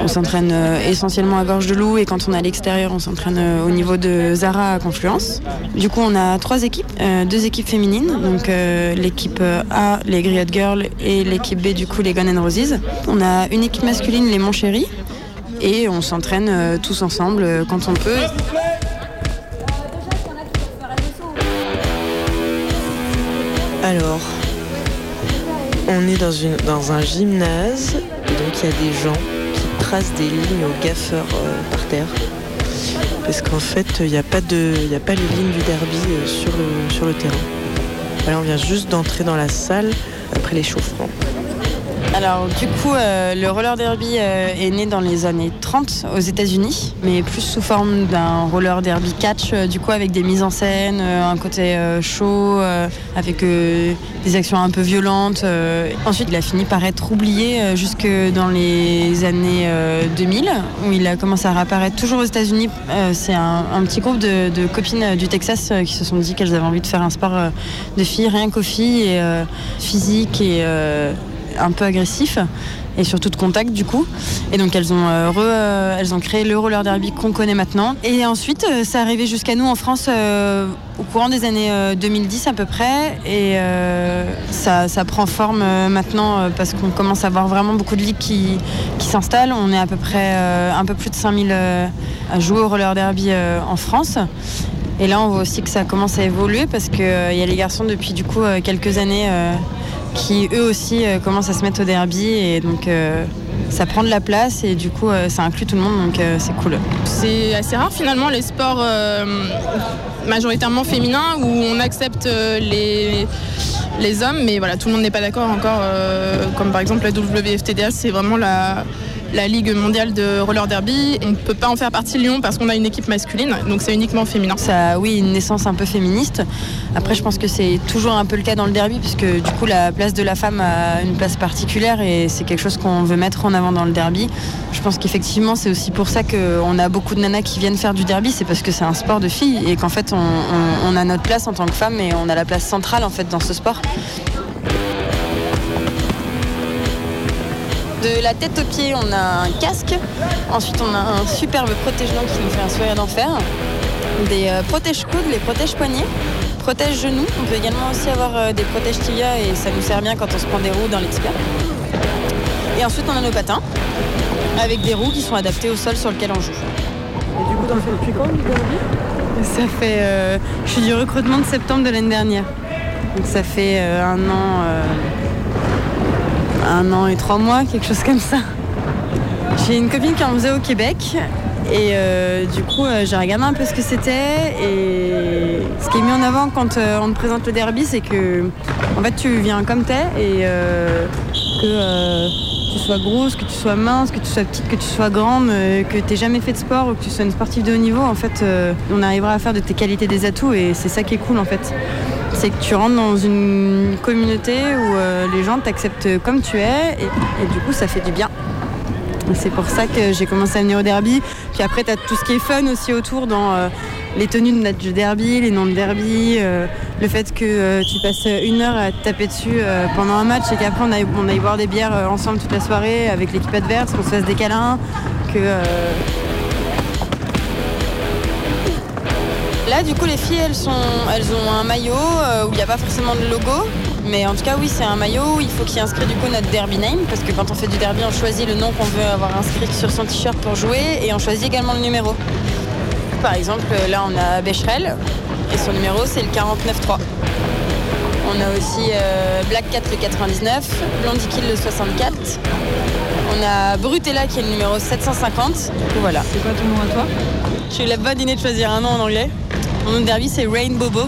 On s'entraîne euh, essentiellement à Gorge de Loup et quand on est à l'extérieur, on s'entraîne euh, au niveau de Zara à Confluence. Du coup, on a trois équipes, deux équipes féminines, donc l'équipe A, les Griot Girls, et l'équipe B, du coup, les Gun and Roses. On a une équipe masculine, les Montchéri, et on s'entraîne tous ensemble quand on peut. Alors, on est dans, un gymnase, donc il y a des gens qui tracent des lignes au gaffeur euh, par terre. Parce qu'en fait, il n'y a, pas les lignes du derby euh, sur, le, terrain. Là, on vient juste d'entrer dans la salle après l'échauffement. Alors du coup, euh, le roller derby euh, est né dans les années 30 aux États-Unis, mais plus sous forme d'un roller derby catch, euh, du coup avec des mises en scène, un côté chaud, avec des actions un peu violentes. Ensuite, il a fini par être oublié jusque dans les années euh, 2000, où il a commencé à réapparaître toujours aux États-Unis. C'est un, petit groupe de, copines du Texas qui se sont dit qu'elles avaient envie de faire un sport de filles, rien qu'aux filles, et physique et un peu agressif et surtout de contact du coup. Et donc elles ont, euh, euh, elles ont créé le roller derby qu'on connaît maintenant. Et ensuite, euh, ça arrivé jusqu'à nous en France euh, au courant des années euh, 2010 à peu près. Et ça, ça prend forme maintenant parce qu'on commence à avoir vraiment beaucoup de ligues qui, qui s'installent. On est à peu près un peu plus de 5000 euh, à jouer au roller derby en France. Et là, on voit aussi que ça commence à évoluer parce qu'il y a les garçons depuis du coup quelques années qui eux aussi euh, commencent à se mettre au derby et donc euh, ça prend de la place et du coup euh, ça inclut tout le monde donc c'est cool. C'est assez rare finalement les sports majoritairement féminins où on accepte les, les hommes, mais voilà, tout le monde n'est pas d'accord encore. comme par exemple la WFTDA, c'est vraiment la, la Ligue mondiale de roller derby. On ne peut pas en faire partie Lyon parce qu'on a une équipe masculine, donc c'est uniquement féminin. Ça, oui, une naissance un peu féministe. Après, je pense que c'est toujours un peu le cas dans le derby, puisque du coup, la place de la femme a une place particulière et c'est quelque chose qu'on veut mettre en avant dans le derby. Je pense qu'effectivement, c'est aussi pour ça qu'on a beaucoup de nanas qui viennent faire du derby, c'est parce que c'est un sport de filles et qu'en fait, on, on- a notre place en tant que femme et on a la place centrale en fait dans ce sport. De la tête aux pieds, on a un casque. Ensuite, on a un superbe protège-langue qui nous fait un sourire d'enfer. Des euh, protège-coudes, les protège-poignets, protège-genoux. On peut également aussi avoir euh, des protège-tibia et ça nous sert bien quand on se prend des roues dans les tibias. Et ensuite, on a nos patins avec des roues qui sont adaptées au sol sur lequel on joue. Et du coup, t'en fais depuis quand Ça fait. euh, je suis du recrutement de septembre de l'année dernière. Donc ça fait euh, un an. Un an et trois mois, quelque chose comme ça. J'ai une copine qui en faisait au Québec. Et euh, du coup, euh, j'ai regardé un peu ce que c'était. Et ce qui est mis en avant quand euh, on te présente le derby, c'est que en fait, tu viens comme t'es et que tu sois grosse, que tu sois mince, que tu sois petite, que tu sois grande, que tu jamais fait de sport ou que tu sois une sportive de haut niveau, en fait, on arrivera à faire de tes qualités des atouts et c'est ça qui est cool en fait. C'est que tu rentres dans une communauté où euh, les gens t'acceptent comme tu es et, du coup ça fait du bien. C'est pour ça que j'ai commencé à venir au derby. Puis après, tu as tout ce qui est fun aussi autour dans euh, les tenues de match de derby, les noms de derby, euh, le fait que tu passes une heure à te taper dessus pendant un match et qu'après on aille, on aille boire des bières ensemble toute la soirée avec l'équipe adverse, qu'on se fasse des câlins, que... Là, du coup, les filles, elles, sont, elles ont un maillot euh, où il n'y a pas forcément de logo. Mais en tout cas, oui, c'est un maillot où il faut qu'il inscrit du coup notre derby name. Parce que quand on fait du derby, on choisit le nom qu'on veut avoir inscrit sur son t-shirt pour jouer. Et on choisit également le numéro. Par exemple, là, on a Becherel. Et son numéro, c'est le 49-3. On a aussi euh, Black Cat le 99, Blondie Kill le 64. On a Brutella qui est le numéro 750. Du coup, voilà. C'est quoi ton nom à toi? J'ai eu la bonne idée de choisir un nom en anglais. Mon nom de derby, c'est Rain Bobo.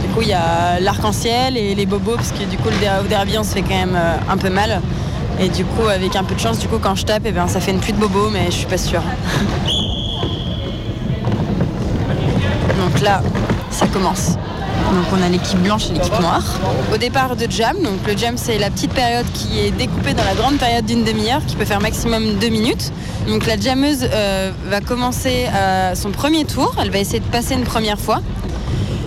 Du coup, il y a l'arc-en-ciel et les bobos, parce que du coup, le derby, on se fait quand même euh, un peu mal. Et du coup, avec un peu de chance, du coup, quand je tape, eh ben, ça fait une pluie de bobos, mais je suis pas sûre. Donc là, ça commence. Donc on a l'équipe blanche et l'équipe noire. Au départ de jam, donc le jam c'est la petite période qui est découpée dans la grande période d'une demi-heure qui peut faire maximum deux minutes. Donc la jammeuse euh, va commencer euh, son premier tour, elle va essayer de passer une première fois.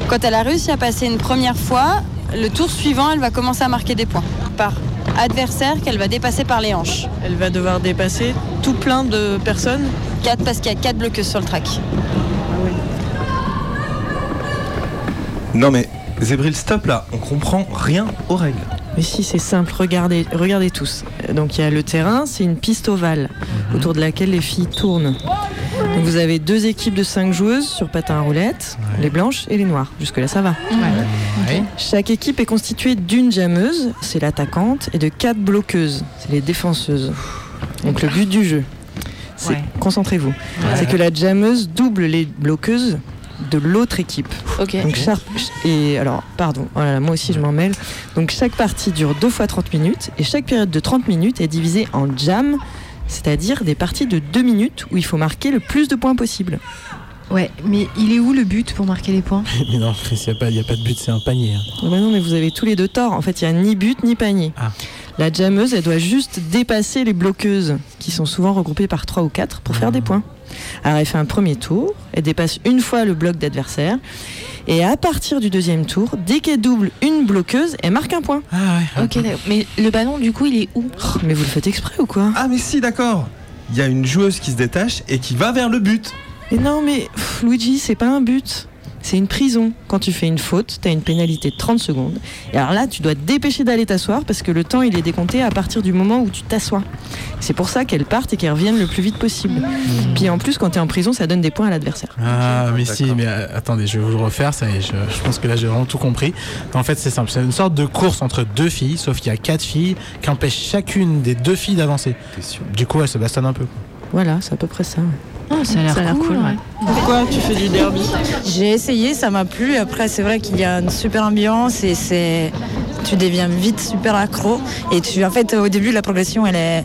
Quand elle a réussi à passer une première fois, le tour suivant, elle va commencer à marquer des points par adversaire qu'elle va dépasser par les hanches. Elle va devoir dépasser tout plein de personnes 4 parce qu'il y a 4 bloqueuses sur le track. Non mais Zébril, stop là, on comprend rien aux règles. Mais si, c'est simple, regardez, regardez tous. Donc il y a le terrain, c'est une piste ovale autour de laquelle les filles tournent. Donc vous avez deux équipes de cinq joueuses sur patin à roulettes, les blanches et les noires. Jusque-là, ça va. Chaque équipe est constituée d'une jammeuse, c'est l'attaquante, et de quatre bloqueuses, c'est les défenseuses. Donc le but du jeu, c'est, Ouais. concentrez-vous, Ouais. c'est que la jammeuse double les bloqueuses de l'autre équipe. Ok. Donc, chaque- et alors, pardon, oh là là, moi aussi je m'en mêle. Donc chaque partie dure 2 fois 30 minutes et chaque période de 30 minutes est divisée en jam, c'est-à-dire des parties de 2 minutes où il faut marquer le plus de points possible. Ouais, mais il est où le but pour marquer les points? Mais non, Chris, il n'y a, pas- y a pas de but, c'est un panier. hein. Ah bah non, mais vous avez tous les deux tort. En fait, il n'y a ni but ni panier. La jammeuse, elle doit juste dépasser les bloqueuses, qui sont souvent regroupées par 3 ou 4 pour faire des points. Alors, elle fait un premier tour, elle dépasse une fois le bloc d'adversaire, et à partir du deuxième tour, dès qu'elle double une bloqueuse, elle marque un point. Ok, d'accord. mais le ballon, du coup, il est où? Mais vous le faites exprès ou quoi? Ah mais si, d'accord. Il y a une joueuse qui se détache et qui va vers le but. Mais non, mais pff, Luigi, c'est pas un but. C'est une prison. Quand tu fais une faute, t'as une pénalité de 30 secondes. Et alors là, tu dois te dépêcher d'aller t'asseoir parce que le temps, il est décompté à partir du moment où tu t'assois. C'est pour ça qu'elles partent et qu'elles reviennent le plus vite possible. Puis en plus, quand t'es en prison, ça donne des points à l'adversaire. Ah, mais si, mais euh, attendez, je vais vous le refaire, ça je, je pense que là j'ai vraiment tout compris. En fait, c'est simple, c'est une sorte de course entre deux filles, sauf qu'il y a quatre filles qui empêchent chacune des deux filles d'avancer. Du coup, elles se bastonnent un peu. Voilà, c'est à peu près ça. Ah, ça a l'air cool, ouais. Pourquoi tu fais du derby J'ai essayé, ça m'a plu. Après, c'est vrai qu'il y a une super ambiance et c'est, tu deviens vite super accro. Et tu, en fait, au début, la progression, elle est,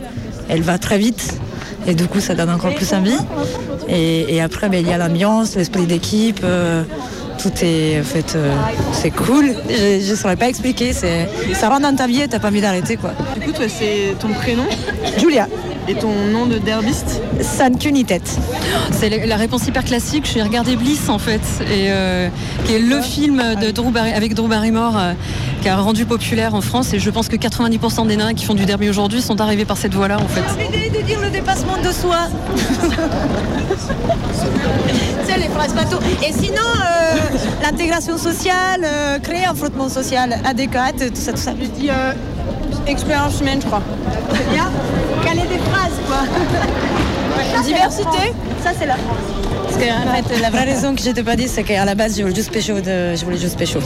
elle va très vite. Et du coup, ça donne encore plus envie. Et, et après, ben, il y a l'ambiance, l'esprit d'équipe. euh, tout est, en fait, euh, c'est cool. Je ne saurais pas expliquer. C'est, ça rentre dans ta vie et t'as pas envie d'arrêter, quoi. Du coup, toi, c'est ton prénom Julia. Et ton nom de derbiste Ça ne qu'une ni tête. C'est la réponse hyper classique. J'ai regardé Bliss en fait, et, euh, qui est le film de Drew Barry- avec Drew Barrymore euh, qui a rendu populaire en France. Et je pense que 90% des nains qui font du derby aujourd'hui sont arrivés par cette voie-là en fait. L'idée de dire le dépassement de soi. C'est les phrases bateau. Et sinon, euh, l'intégration sociale, euh, créer un frottement social adéquat, tout ça, tout ça. Je dis euh, expérience humaine, je crois. C'est bien. Caler des phrases, quoi. Diversité, ça c'est la France. Parce que en fait, la vraie raison que je t'ai pas dit, c'est qu'à la base, je voulais juste pécho. De... Je voulais juste pécho.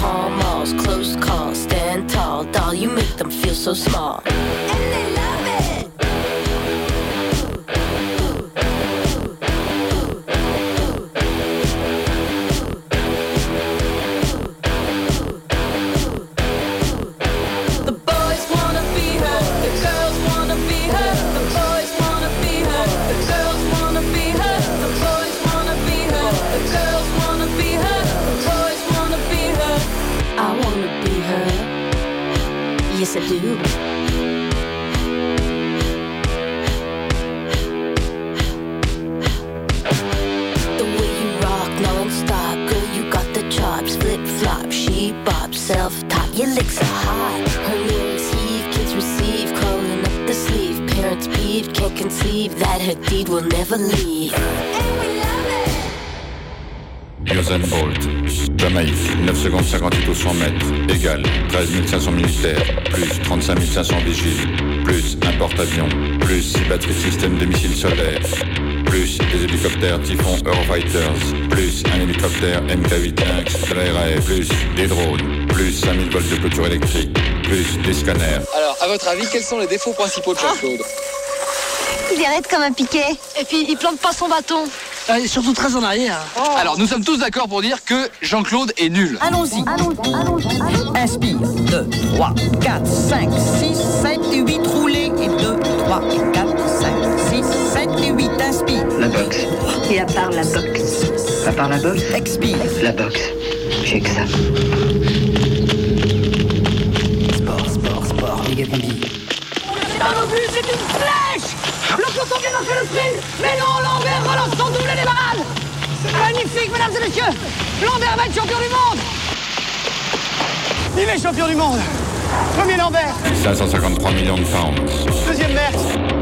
Palm you make them feel so small. Flip flop, she bop, self-top. Your licks are hot. Her lyrics heave, kids receive, crawling up the sleeve. Parents peeved, can't conceive that her deed will never leave. Usain Bolt, Jamaïque, 9 secondes 58 au 100 mètres, égale 13 500 militaires, plus 35 500 vigiles, plus un porte-avions, plus 6 batteries de système de missiles solaires, plus des hélicoptères Typhon Eurofighters, plus un hélicoptère MK-8 Lynx de plus des drones, plus 5000 volts de clôture électrique, plus des scanners. Alors, à votre avis, quels sont les défauts principaux de Jean-Claude? Il est raide comme un piquet. Et puis, il plante pas son bâton. Et surtout très en arrière. Alors, nous sommes tous d'accord pour dire que Jean-Claude est nul. Allons-y. Inspire. 2, 3, 4, 5, 6, 7 et 8. Roulez. Et 2, 3, 4, 5, 6, 7 et 8. Inspire. La boxe. Et à part la boxe. À part la boxe Expire. La boxe. J'ai que ça. Sport, sport, sport, méga combi. But, c'est une flèche Le peloton vient d'entrer le sprint Mais non, Lambert relance son double les barrades C'est magnifique, mesdames et messieurs. Lambert va être champion du monde. Il est champion du monde. Premier Lambert, 553 millions de pounds, deuxième Merckx,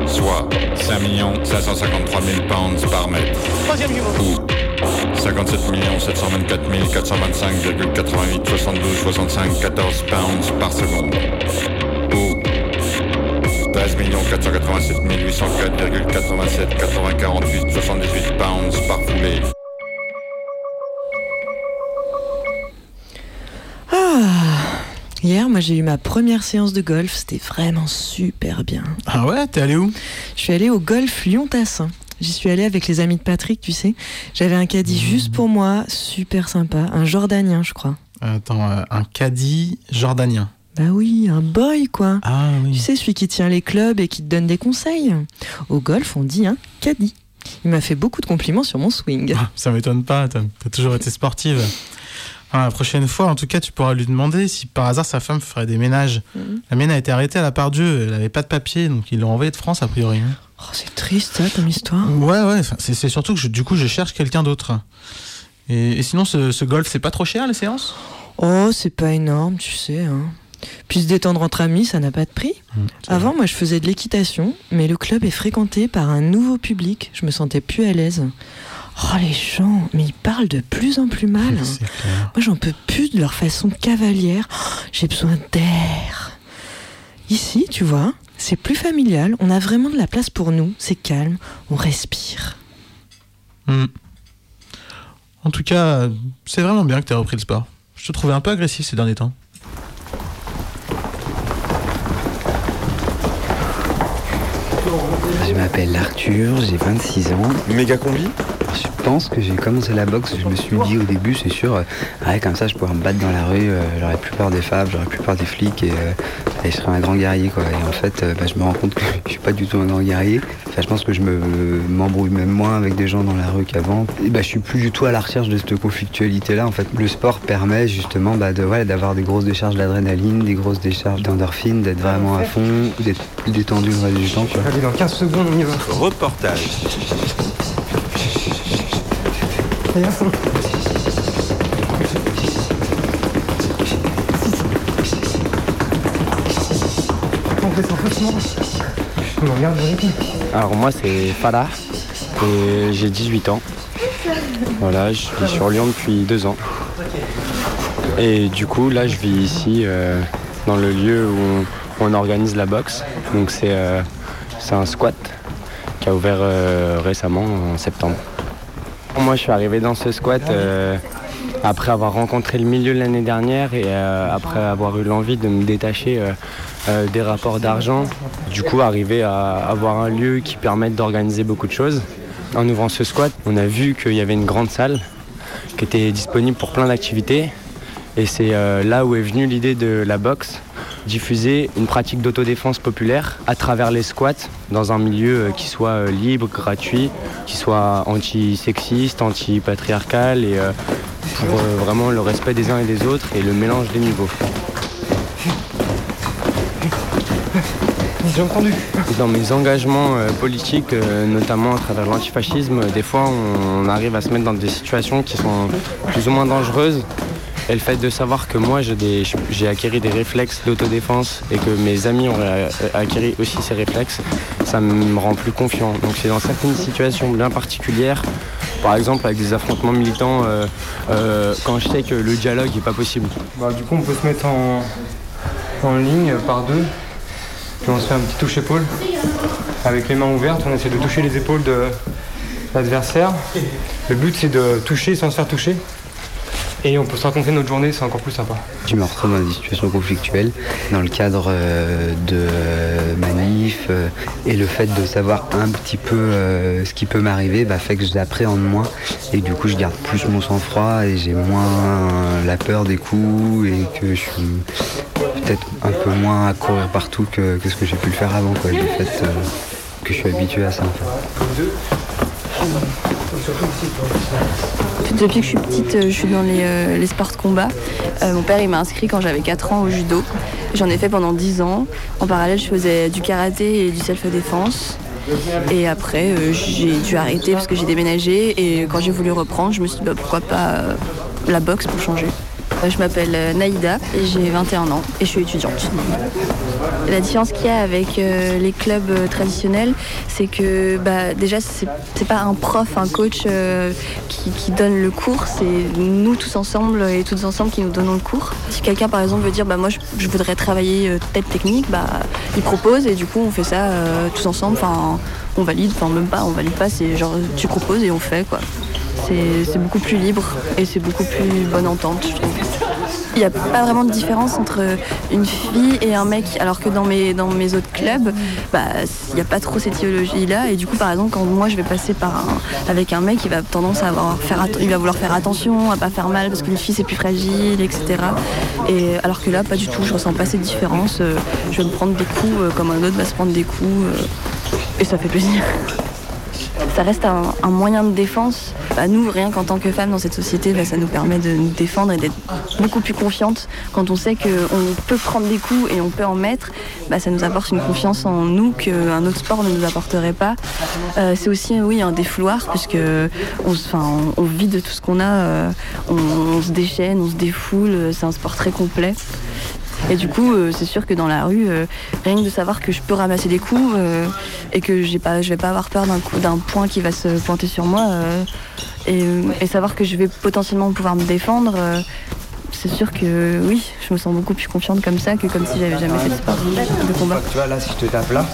soit 5 553 000 pounds par mètre. troisième monde. ou 57 724 425,88 72 65 14 pounds par seconde 13 487 804,87 80 48 78 pounds par foulée. Ah Hier, moi j'ai eu ma première séance de golf, c'était vraiment super bien. Ah ouais, t'es allé où? Je suis allée au golf Lyon-Tassin. J'y suis allée avec les amis de Patrick, tu sais. J'avais un caddie juste pour moi, super sympa, un jordanien, je crois. Attends, euh, un caddie jordanien. Bah oui, un boy quoi. Ah oui. Tu sais, celui qui tient les clubs et qui te donne des conseils. Au golf, on dit un caddie. Il m'a fait beaucoup de compliments sur mon swing. Ah, ça m'étonne pas, t'as t'as toujours été sportive. Enfin, la prochaine fois, en tout cas, tu pourras lui demander si par hasard sa femme ferait des ménages. Mhm. La mienne a été arrêtée à la part Dieu, elle avait pas de papier, donc ils l'ont envoyée de France a priori. hein. Oh, c'est triste ça, ton histoire. Ouais, ouais, c'est c'est surtout que je- du coup je cherche quelqu'un d'autre. Et, et sinon, ce, ce golf, c'est pas trop cher les séances? Oh, c'est pas énorme, tu sais. Hein. Puis se détendre entre amis, ça n'a pas de prix. Avant, moi, je faisais de l'équitation, mais le club est fréquenté par un nouveau public. Je me sentais plus à l'aise. Oh, les gens, mais ils parlent de plus en plus mal. hein. Moi, j'en peux plus de leur façon cavalière. Oh, J'ai besoin d'air. Ici, tu vois, c'est plus familial. On a vraiment de la place pour nous. C'est calme. On respire. Hmm. En tout cas, c'est vraiment bien que tu aies repris le sport. Je te trouvais un peu agressif ces derniers temps. Je m'appelle Arthur, j'ai 26 ans. Méga combi? Je pense que j'ai commencé la boxe, je me suis dit au début, c'est sûr, euh, ouais, comme ça je pourrais me battre dans la rue, euh, j'aurais plus peur des femmes, j'aurais plus peur des flics et, euh, et je serais un grand guerrier quoi. Et en fait, euh, bah, je me rends compte que je suis pas du tout un grand guerrier. Enfin, je pense que je me m'embrouille même moins avec des gens dans la rue qu'avant. Et bah, je suis plus du tout à la recherche de cette conflictualité là. En fait, le sport permet justement bah, de voilà, d'avoir des grosses décharges d'adrénaline, des grosses décharges d'endorphine, d'être vraiment à fond, d'être plus détendu le reste du temps. Allez, dans 15 secondes, on y va. Reportage. Alors moi c'est Falah et j'ai 18 ans. Voilà, je vis sur Lyon depuis deux ans. Et du coup là je vis ici euh, dans le lieu où on, organise la boxe. Donc c'est euh, un squat qui a ouvert euh, récemment en septembre. Moi je suis arrivé dans ce squat euh, après avoir rencontré le milieu l'année dernière et euh, après avoir eu l'envie de me détacher euh, des rapports d'argent. Du coup, arriver à avoir un lieu qui permette d'organiser beaucoup de choses. En ouvrant ce squat, on a vu qu'il y avait une grande salle qui était disponible pour plein d'activités. Et c'est là où est venue l'idée de la boxe, diffuser une pratique d'autodéfense populaire à travers les squats dans un milieu euh, qui soit euh, libre, gratuit, qui soit anti-sexiste, anti-patriarcal et euh, pour vraiment le respect des uns et des autres et le mélange des niveaux. J'ai entendu. Dans mes engagements politiques, notamment à travers l'antifascisme, des fois on arrive à se mettre dans des situations qui sont plus ou moins dangereuses. Et le fait de savoir que moi j'ai acquis des réflexes d'autodéfense et que mes amis ont euh, acquis aussi ces réflexes, ça me rend plus confiant. Donc c'est dans certaines situations bien particulières, par exemple avec des affrontements militants, euh, euh, quand je sais que le dialogue n'est pas possible. Bah, du coup, on peut se mettre en, en ligne par deux. On se fait un petit touche-épaule. Avec les mains ouvertes, on essaie de toucher les épaules de l'adversaire. Le but, c'est de toucher sans se faire toucher. Et on peut se raconter notre journée, c'est encore plus sympa. Je me retrouve dans des situations conflictuelles dans le cadre euh, de euh, manifs euh, et le fait de savoir un petit peu ce qui peut m'arriver bah, fait que je l'appréhende moins et du coup je garde plus mon sang-froid et j'ai moins la peur des coups et que je suis peut-être un peu moins à courir partout que, que ce que j'ai pu le faire avant quoi, du fait que je suis habitué à ça en fait. Depuis que je suis petite, euh, je suis dans les, euh, sports de combat. Euh, mon père il m'a inscrit quand j'avais 4 ans au judo. J'en ai fait pendant 10 ans. En parallèle, je faisais du karaté et du self-défense. Et après, j'ai dû arrêter parce que j'ai déménagé. Et quand j'ai voulu reprendre, je me suis dit bah, pourquoi pas la boxe pour changer. Je m'appelle Naïda et j'ai 21 ans et je suis étudiante. La différence qu'il y a avec euh, les clubs euh, traditionnels, c'est que bah, déjà, c'est pas un prof, un coach euh, qui, donne le cours, c'est nous tous ensemble et toutes ensemble qui nous donnons le cours. Si quelqu'un, par exemple, veut dire bah, moi je, voudrais travailler euh, telle technique, bah, ils proposent et du coup on fait ça tous ensemble. Enfin, on valide, enfin même pas, on valide pas. C'est genre tu proposes et on fait quoi. C'est beaucoup plus libre et c'est beaucoup plus bonne entente, je trouve. Il n'y a pas vraiment de différence entre une fille et un mec, alors que dans mes, dans mes autres clubs, bah, il n'y a pas trop cette idéologie-là. Et du coup, par exemple, quand moi je vais passer par avec un mec, il va tendance à avoir, faire, il va vouloir faire attention, à pas faire mal, parce qu'une fille c'est plus fragile, etc. Et alors que là, pas du tout, je ressens pas cette différence. Euh, Je vais me prendre des coups euh, comme un autre va se prendre des coups, euh, et ça fait plaisir. Ça reste un, moyen de défense. Bah, nous, rien qu'en tant que femmes dans cette société, bah, ça nous permet de nous défendre et d'être beaucoup plus confiantes. Quand on sait qu'on peut prendre des coups et on peut en mettre, bah, ça nous apporte une confiance en nous qu'un autre sport ne nous apporterait pas. Euh, c'est aussi oui, un défouloir, puisque on, on, vide tout ce qu'on a, euh, on, se déchaîne, on se défoule, c'est un sport très complet. Et du coup, euh, c'est sûr que dans la rue, euh, rien que de savoir que je peux ramasser des coups euh, et que j'ai pas, je vais pas avoir peur d'un coup, d'un point qui va se pointer sur moi, et, savoir que je vais potentiellement pouvoir me défendre, c'est sûr que oui, je me sens beaucoup plus confiante comme ça que comme si j'avais jamais fait de sport de combat. Tu vois, là, si je te tape là,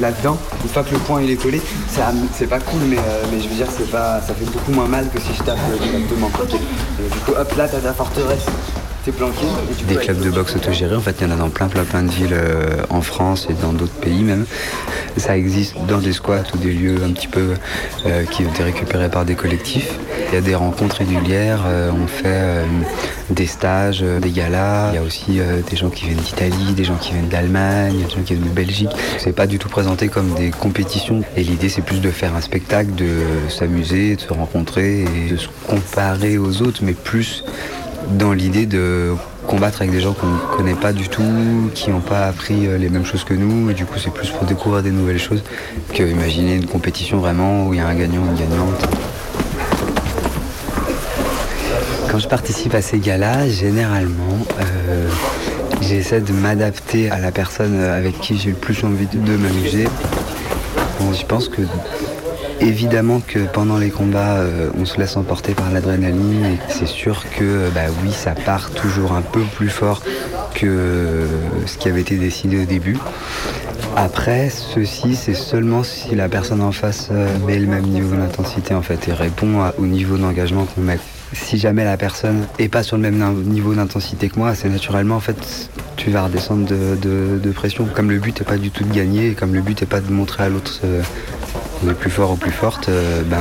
là-dedans, une fois que le point il est collé, c'est pas cool, mais, mais je veux dire, c'est pas, ça fait beaucoup moins mal que si je tape directement. Du coup, hop, là, t'as ta forteresse. Des clubs de boxe autogérés, en fait, il y en a dans plein, plein, plein de villes euh, en France et dans d'autres pays même. Ça existe dans des squats ou des lieux un petit peu euh, qui ont été récupérés par des collectifs. Il y a des rencontres régulières, euh, on fait des stages, des galas. Il y a aussi des gens qui viennent d'Italie, des gens qui viennent d'Allemagne, des gens qui viennent de Belgique. C'est pas du tout présenté comme des compétitions. Et l'idée, c'est plus de faire un spectacle, de s'amuser, de se rencontrer et de se comparer aux autres, mais plus dans l'idée de combattre avec des gens qu'on ne connaît pas du tout, qui n'ont pas appris euh, les mêmes choses que nous, et du coup c'est plus pour découvrir des nouvelles choses que imaginer une compétition vraiment où il y a un gagnant, une gagnante. Quand je participe à ces galas, généralement, euh, j'essaie de m'adapter à la personne avec qui j'ai le plus envie de, m'amuser. Je pense que Évidemment que pendant les combats, euh, on se laisse emporter par l'adrénaline et c'est sûr que bah oui, ça part toujours un peu plus fort que euh, ce qui avait été décidé au début. Après, ceci, c'est seulement si la personne en face euh, met le même niveau d'intensité en fait et répond au niveau d'engagement qu'on met. Si jamais la personne est pas sur le même niveau d'intensité que moi, assez naturellement en fait, tu vas redescendre de, pression. Comme le but n'est pas du tout de gagner, comme le but n'est pas de montrer à l'autre euh, on est plus fort ou plus forte, euh, ben,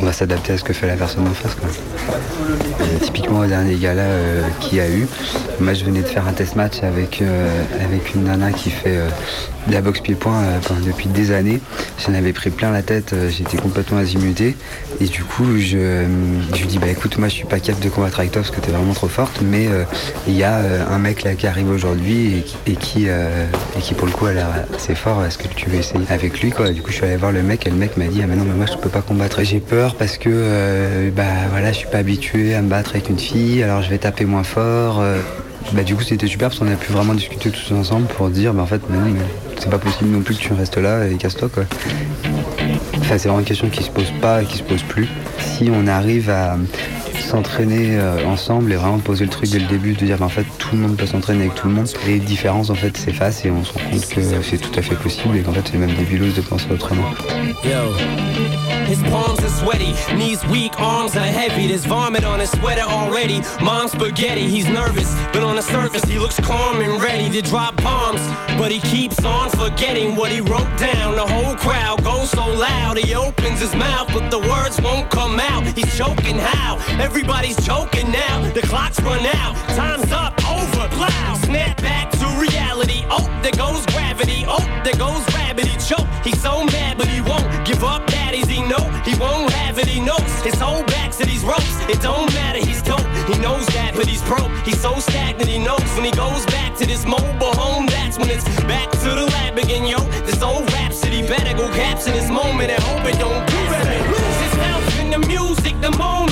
on va s'adapter à ce que fait la personne en face. Euh, typiquement au dernier gala euh, qu'il y a eu, moi je venais de faire un test match avec, euh, avec une nana qui fait euh, de la boxe pied-point depuis des années. J'en avais pris plein la tête, j'étais complètement azimuté. Et du coup, je, je dis bah écoute, moi je suis pas capable de combattre avec toi parce que t'es vraiment trop forte, mais il y a un mec là qui arrive aujourd'hui et, qui- et qui pour le coup a l'air assez fort. Est-ce que tu veux essayer avec lui quoi Du coup, je suis allé voir le mec et le mec m'a dit ah mais non mais moi je peux pas combattre. J'ai peur parce que euh, bah voilà, je suis pas habitué à me battre avec une fille, alors je vais taper moins fort. euh. Bah du coup c'était super parce qu'on a pu vraiment discuter tous ensemble pour dire bah en fait non, c'est pas possible non plus que tu restes là et casse-toi quoi. Enfin c'est vraiment une question qui se pose pas qui se pose plus. Si on arrive à s'entraîner euh, ensemble et vraiment poser le truc dès le début de dire bah, en fait tout le monde peut s'entraîner avec tout le monde, les différences en fait s'effacent et on se rend compte que c'est tout à fait possible et qu'en fait c'est même débilos de penser autrement. Yo. Palms are sweaty, knees weak, arms are heavy. There's vomit on his sweater already. Everybody's choking now. The clock's run out, time's up, over, plow. Snap back to reality. Oh, there goes gravity. Oh, there goes rabbit. He choke. He's so mad, but he won't give up. Daddies, he know he won't have it. He knows his whole back to these ropes. It don't matter. He's dope. He knows that, but he's broke. He's so stagnant. He knows when he goes back to this mobile home. That's when it's back to the lab again, yo. This old rhapsody better go capture this moment and hope it don't do it. Lose yourself in the music the moment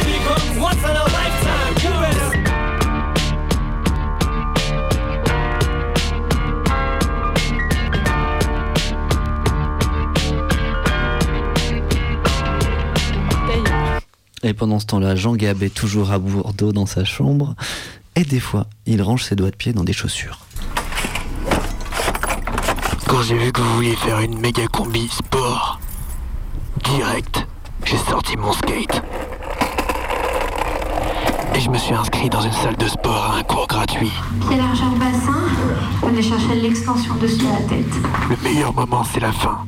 Et pendant ce temps-là, Jean Gab est toujours à Bordeaux dans sa chambre. Et des fois, il range ses doigts de pied dans des chaussures. Quand j'ai vu que vous vouliez faire une méga combi sport, direct, j'ai sorti mon skate. Et je me suis inscrit dans une salle de sport à un cours gratuit. Pied largeur bassin, venez chercher l'extension dessus la tête. Le meilleur moment, c'est la fin.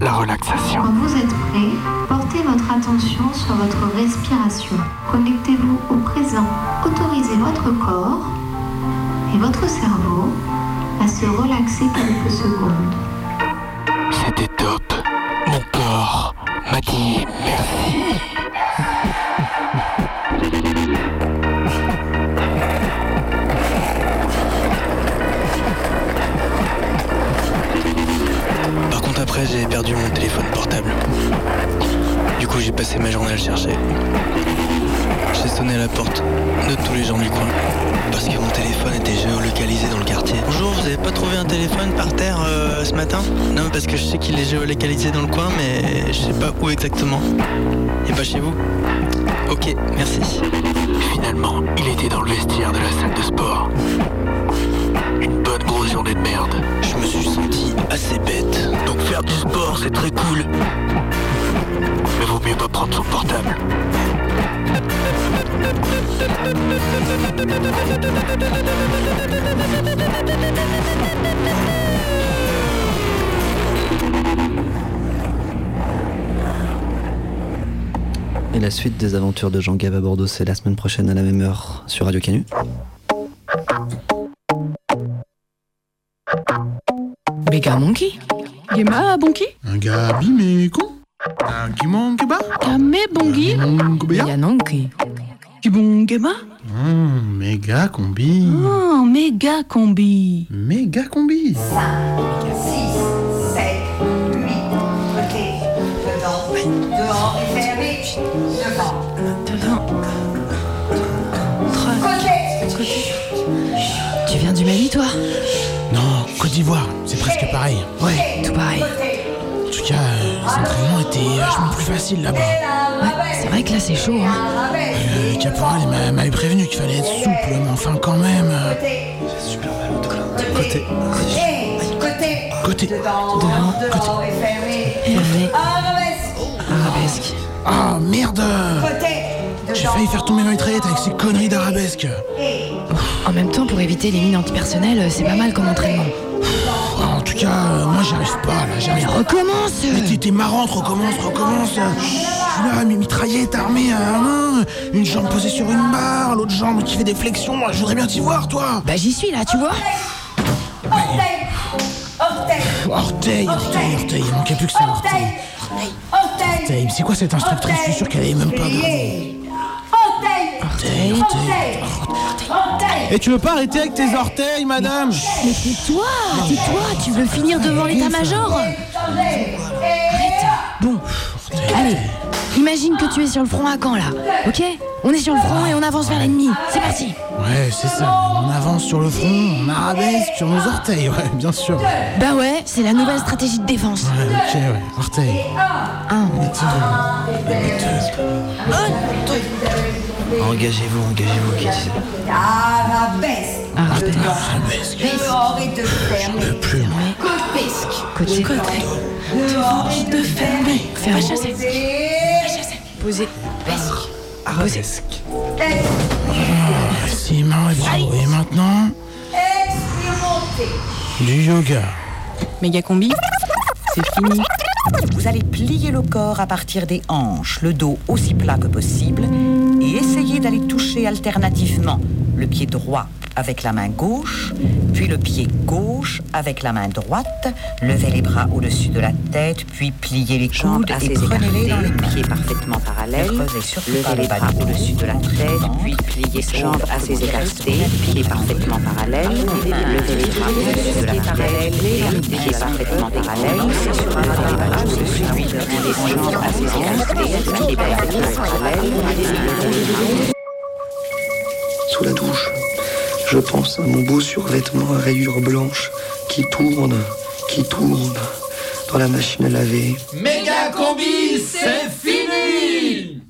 La relaxation. Quand vous êtes prêt, portez votre attention sur votre respiration. Connectez-vous au présent. Autorisez votre corps et votre cerveau à se relaxer quelques secondes. C'était top. Mon corps m'a dit merci. Après, j'ai perdu mon téléphone portable. Du coup, j'ai passé ma journée à le chercher. J'ai sonné à la porte de tous les gens du coin. Parce que mon téléphone était géolocalisé dans le quartier. Bonjour, vous avez pas trouvé un téléphone par terre euh, ce matin? Non, parce que je sais qu'il est géolocalisé dans le coin, mais je sais pas où exactement. Et pas chez vous? Ok, merci. Finalement, il était dans le vestiaire de la salle de sport. Merde. Je me suis senti assez bête. Donc faire du sport, c'est très cool. Mais vaut mieux pas prendre son portable. Et la suite des aventures de Jean Gab à Bordeaux, c'est la semaine prochaine à la même heure sur Radio Canu. Mega Monkey? Gema Bonki Un gabi mais con. Un guimon keba Kame Bongi Yanonki Kibon Gema Hum, méga combi. Oh, méga combi. Méga combi. 6, 7, 8, côté, devant, dehors et fermé, devant, côté, Tu viens du Mali, toi? d'Ivoire, c'est presque pareil. Ouais, tout pareil. En tout cas, euh, les entraînements étaient vachement plus faciles là-bas. Ouais, c'est vrai que là, c'est chaud, hein. Euh, Le caporal m'avait prévenu qu'il fallait être souple, mais enfin quand même. euh, Côté. côté, Côté. devant, fermé, Fermé. arabesque, Arabesque. Ah merde côté, J'ai failli faire tomber ma mitraillette avec ces conneries d'arabesque. En même temps, pour éviter les mines antipersonnelles, c'est pas mal comme entraînement. Ah, En tout cas, euh, moi j'y arrive pas là, j'y arrive pas. Recommence Mais t'es- marrante, recommence, recommence. Je suis là, mi- mitraillette, armée à la main, une jambe posée sur une barre, l'autre jambe qui fait des flexions. Je voudrais bien t'y voir, toi. Bah, j'y suis là, tu vois orteil, orteil, Orteil, orteil, orteil, il manquait plus que ça, orteil. orteil, Orteil, mais c'est quoi cette instructrice? Je suis sûr qu'elle est même pas gravée. Et tu veux pas arrêter avec tes orteils, madame Mais tais-toi Tais-toi Tu veux finir devant l'état-major Bon, allez, imagine que tu es sur le front à Caen, là, ok On est sur le front et on avance vers l'ennemi. C'est parti Ouais, c'est ça. On avance sur le front, on arabesque sur nos orteils, ouais, bien sûr. Ouais, Bah ouais, c'est la nouvelle stratégie de défense. ok, ouais, orteil. Un, Engagez-vous, engagez-vous, qui disait. arabesque, Arabesque. dehors et de fermé, Plus loin. copesque, côté, côté. dehors et de fermé, Ferme. posé, Posé. Arabesque. Merci, Mario. Et maintenant, expérimenté. du yoga. Méga combi, c'est fini. Vous allez plier le corps à partir des hanches, le dos aussi plat que possible, et essayer d'aller toucher alternativement le pied droit avec la main gauche, puis le pied gauche avec la main droite. Levez les bras au-dessus de la tête, puis pliez les coudes et prenez-les dans les pieds parfaitement parallèles. Levez les bras au-dessus de la tête, puis pliez ses jambes assez écartées, pieds parfaitement parallèles. Levez les bras au-dessus de la tête, pieds parfaitement parallèles. Levez les bras au-dessus de les jambes assez écartées, pieds parfaitement parallèles. Sous la douche, je pense à mon beau survêtement à rayures blanches qui tourne, qui tourne dans la machine à laver. Méga combi, c'est fini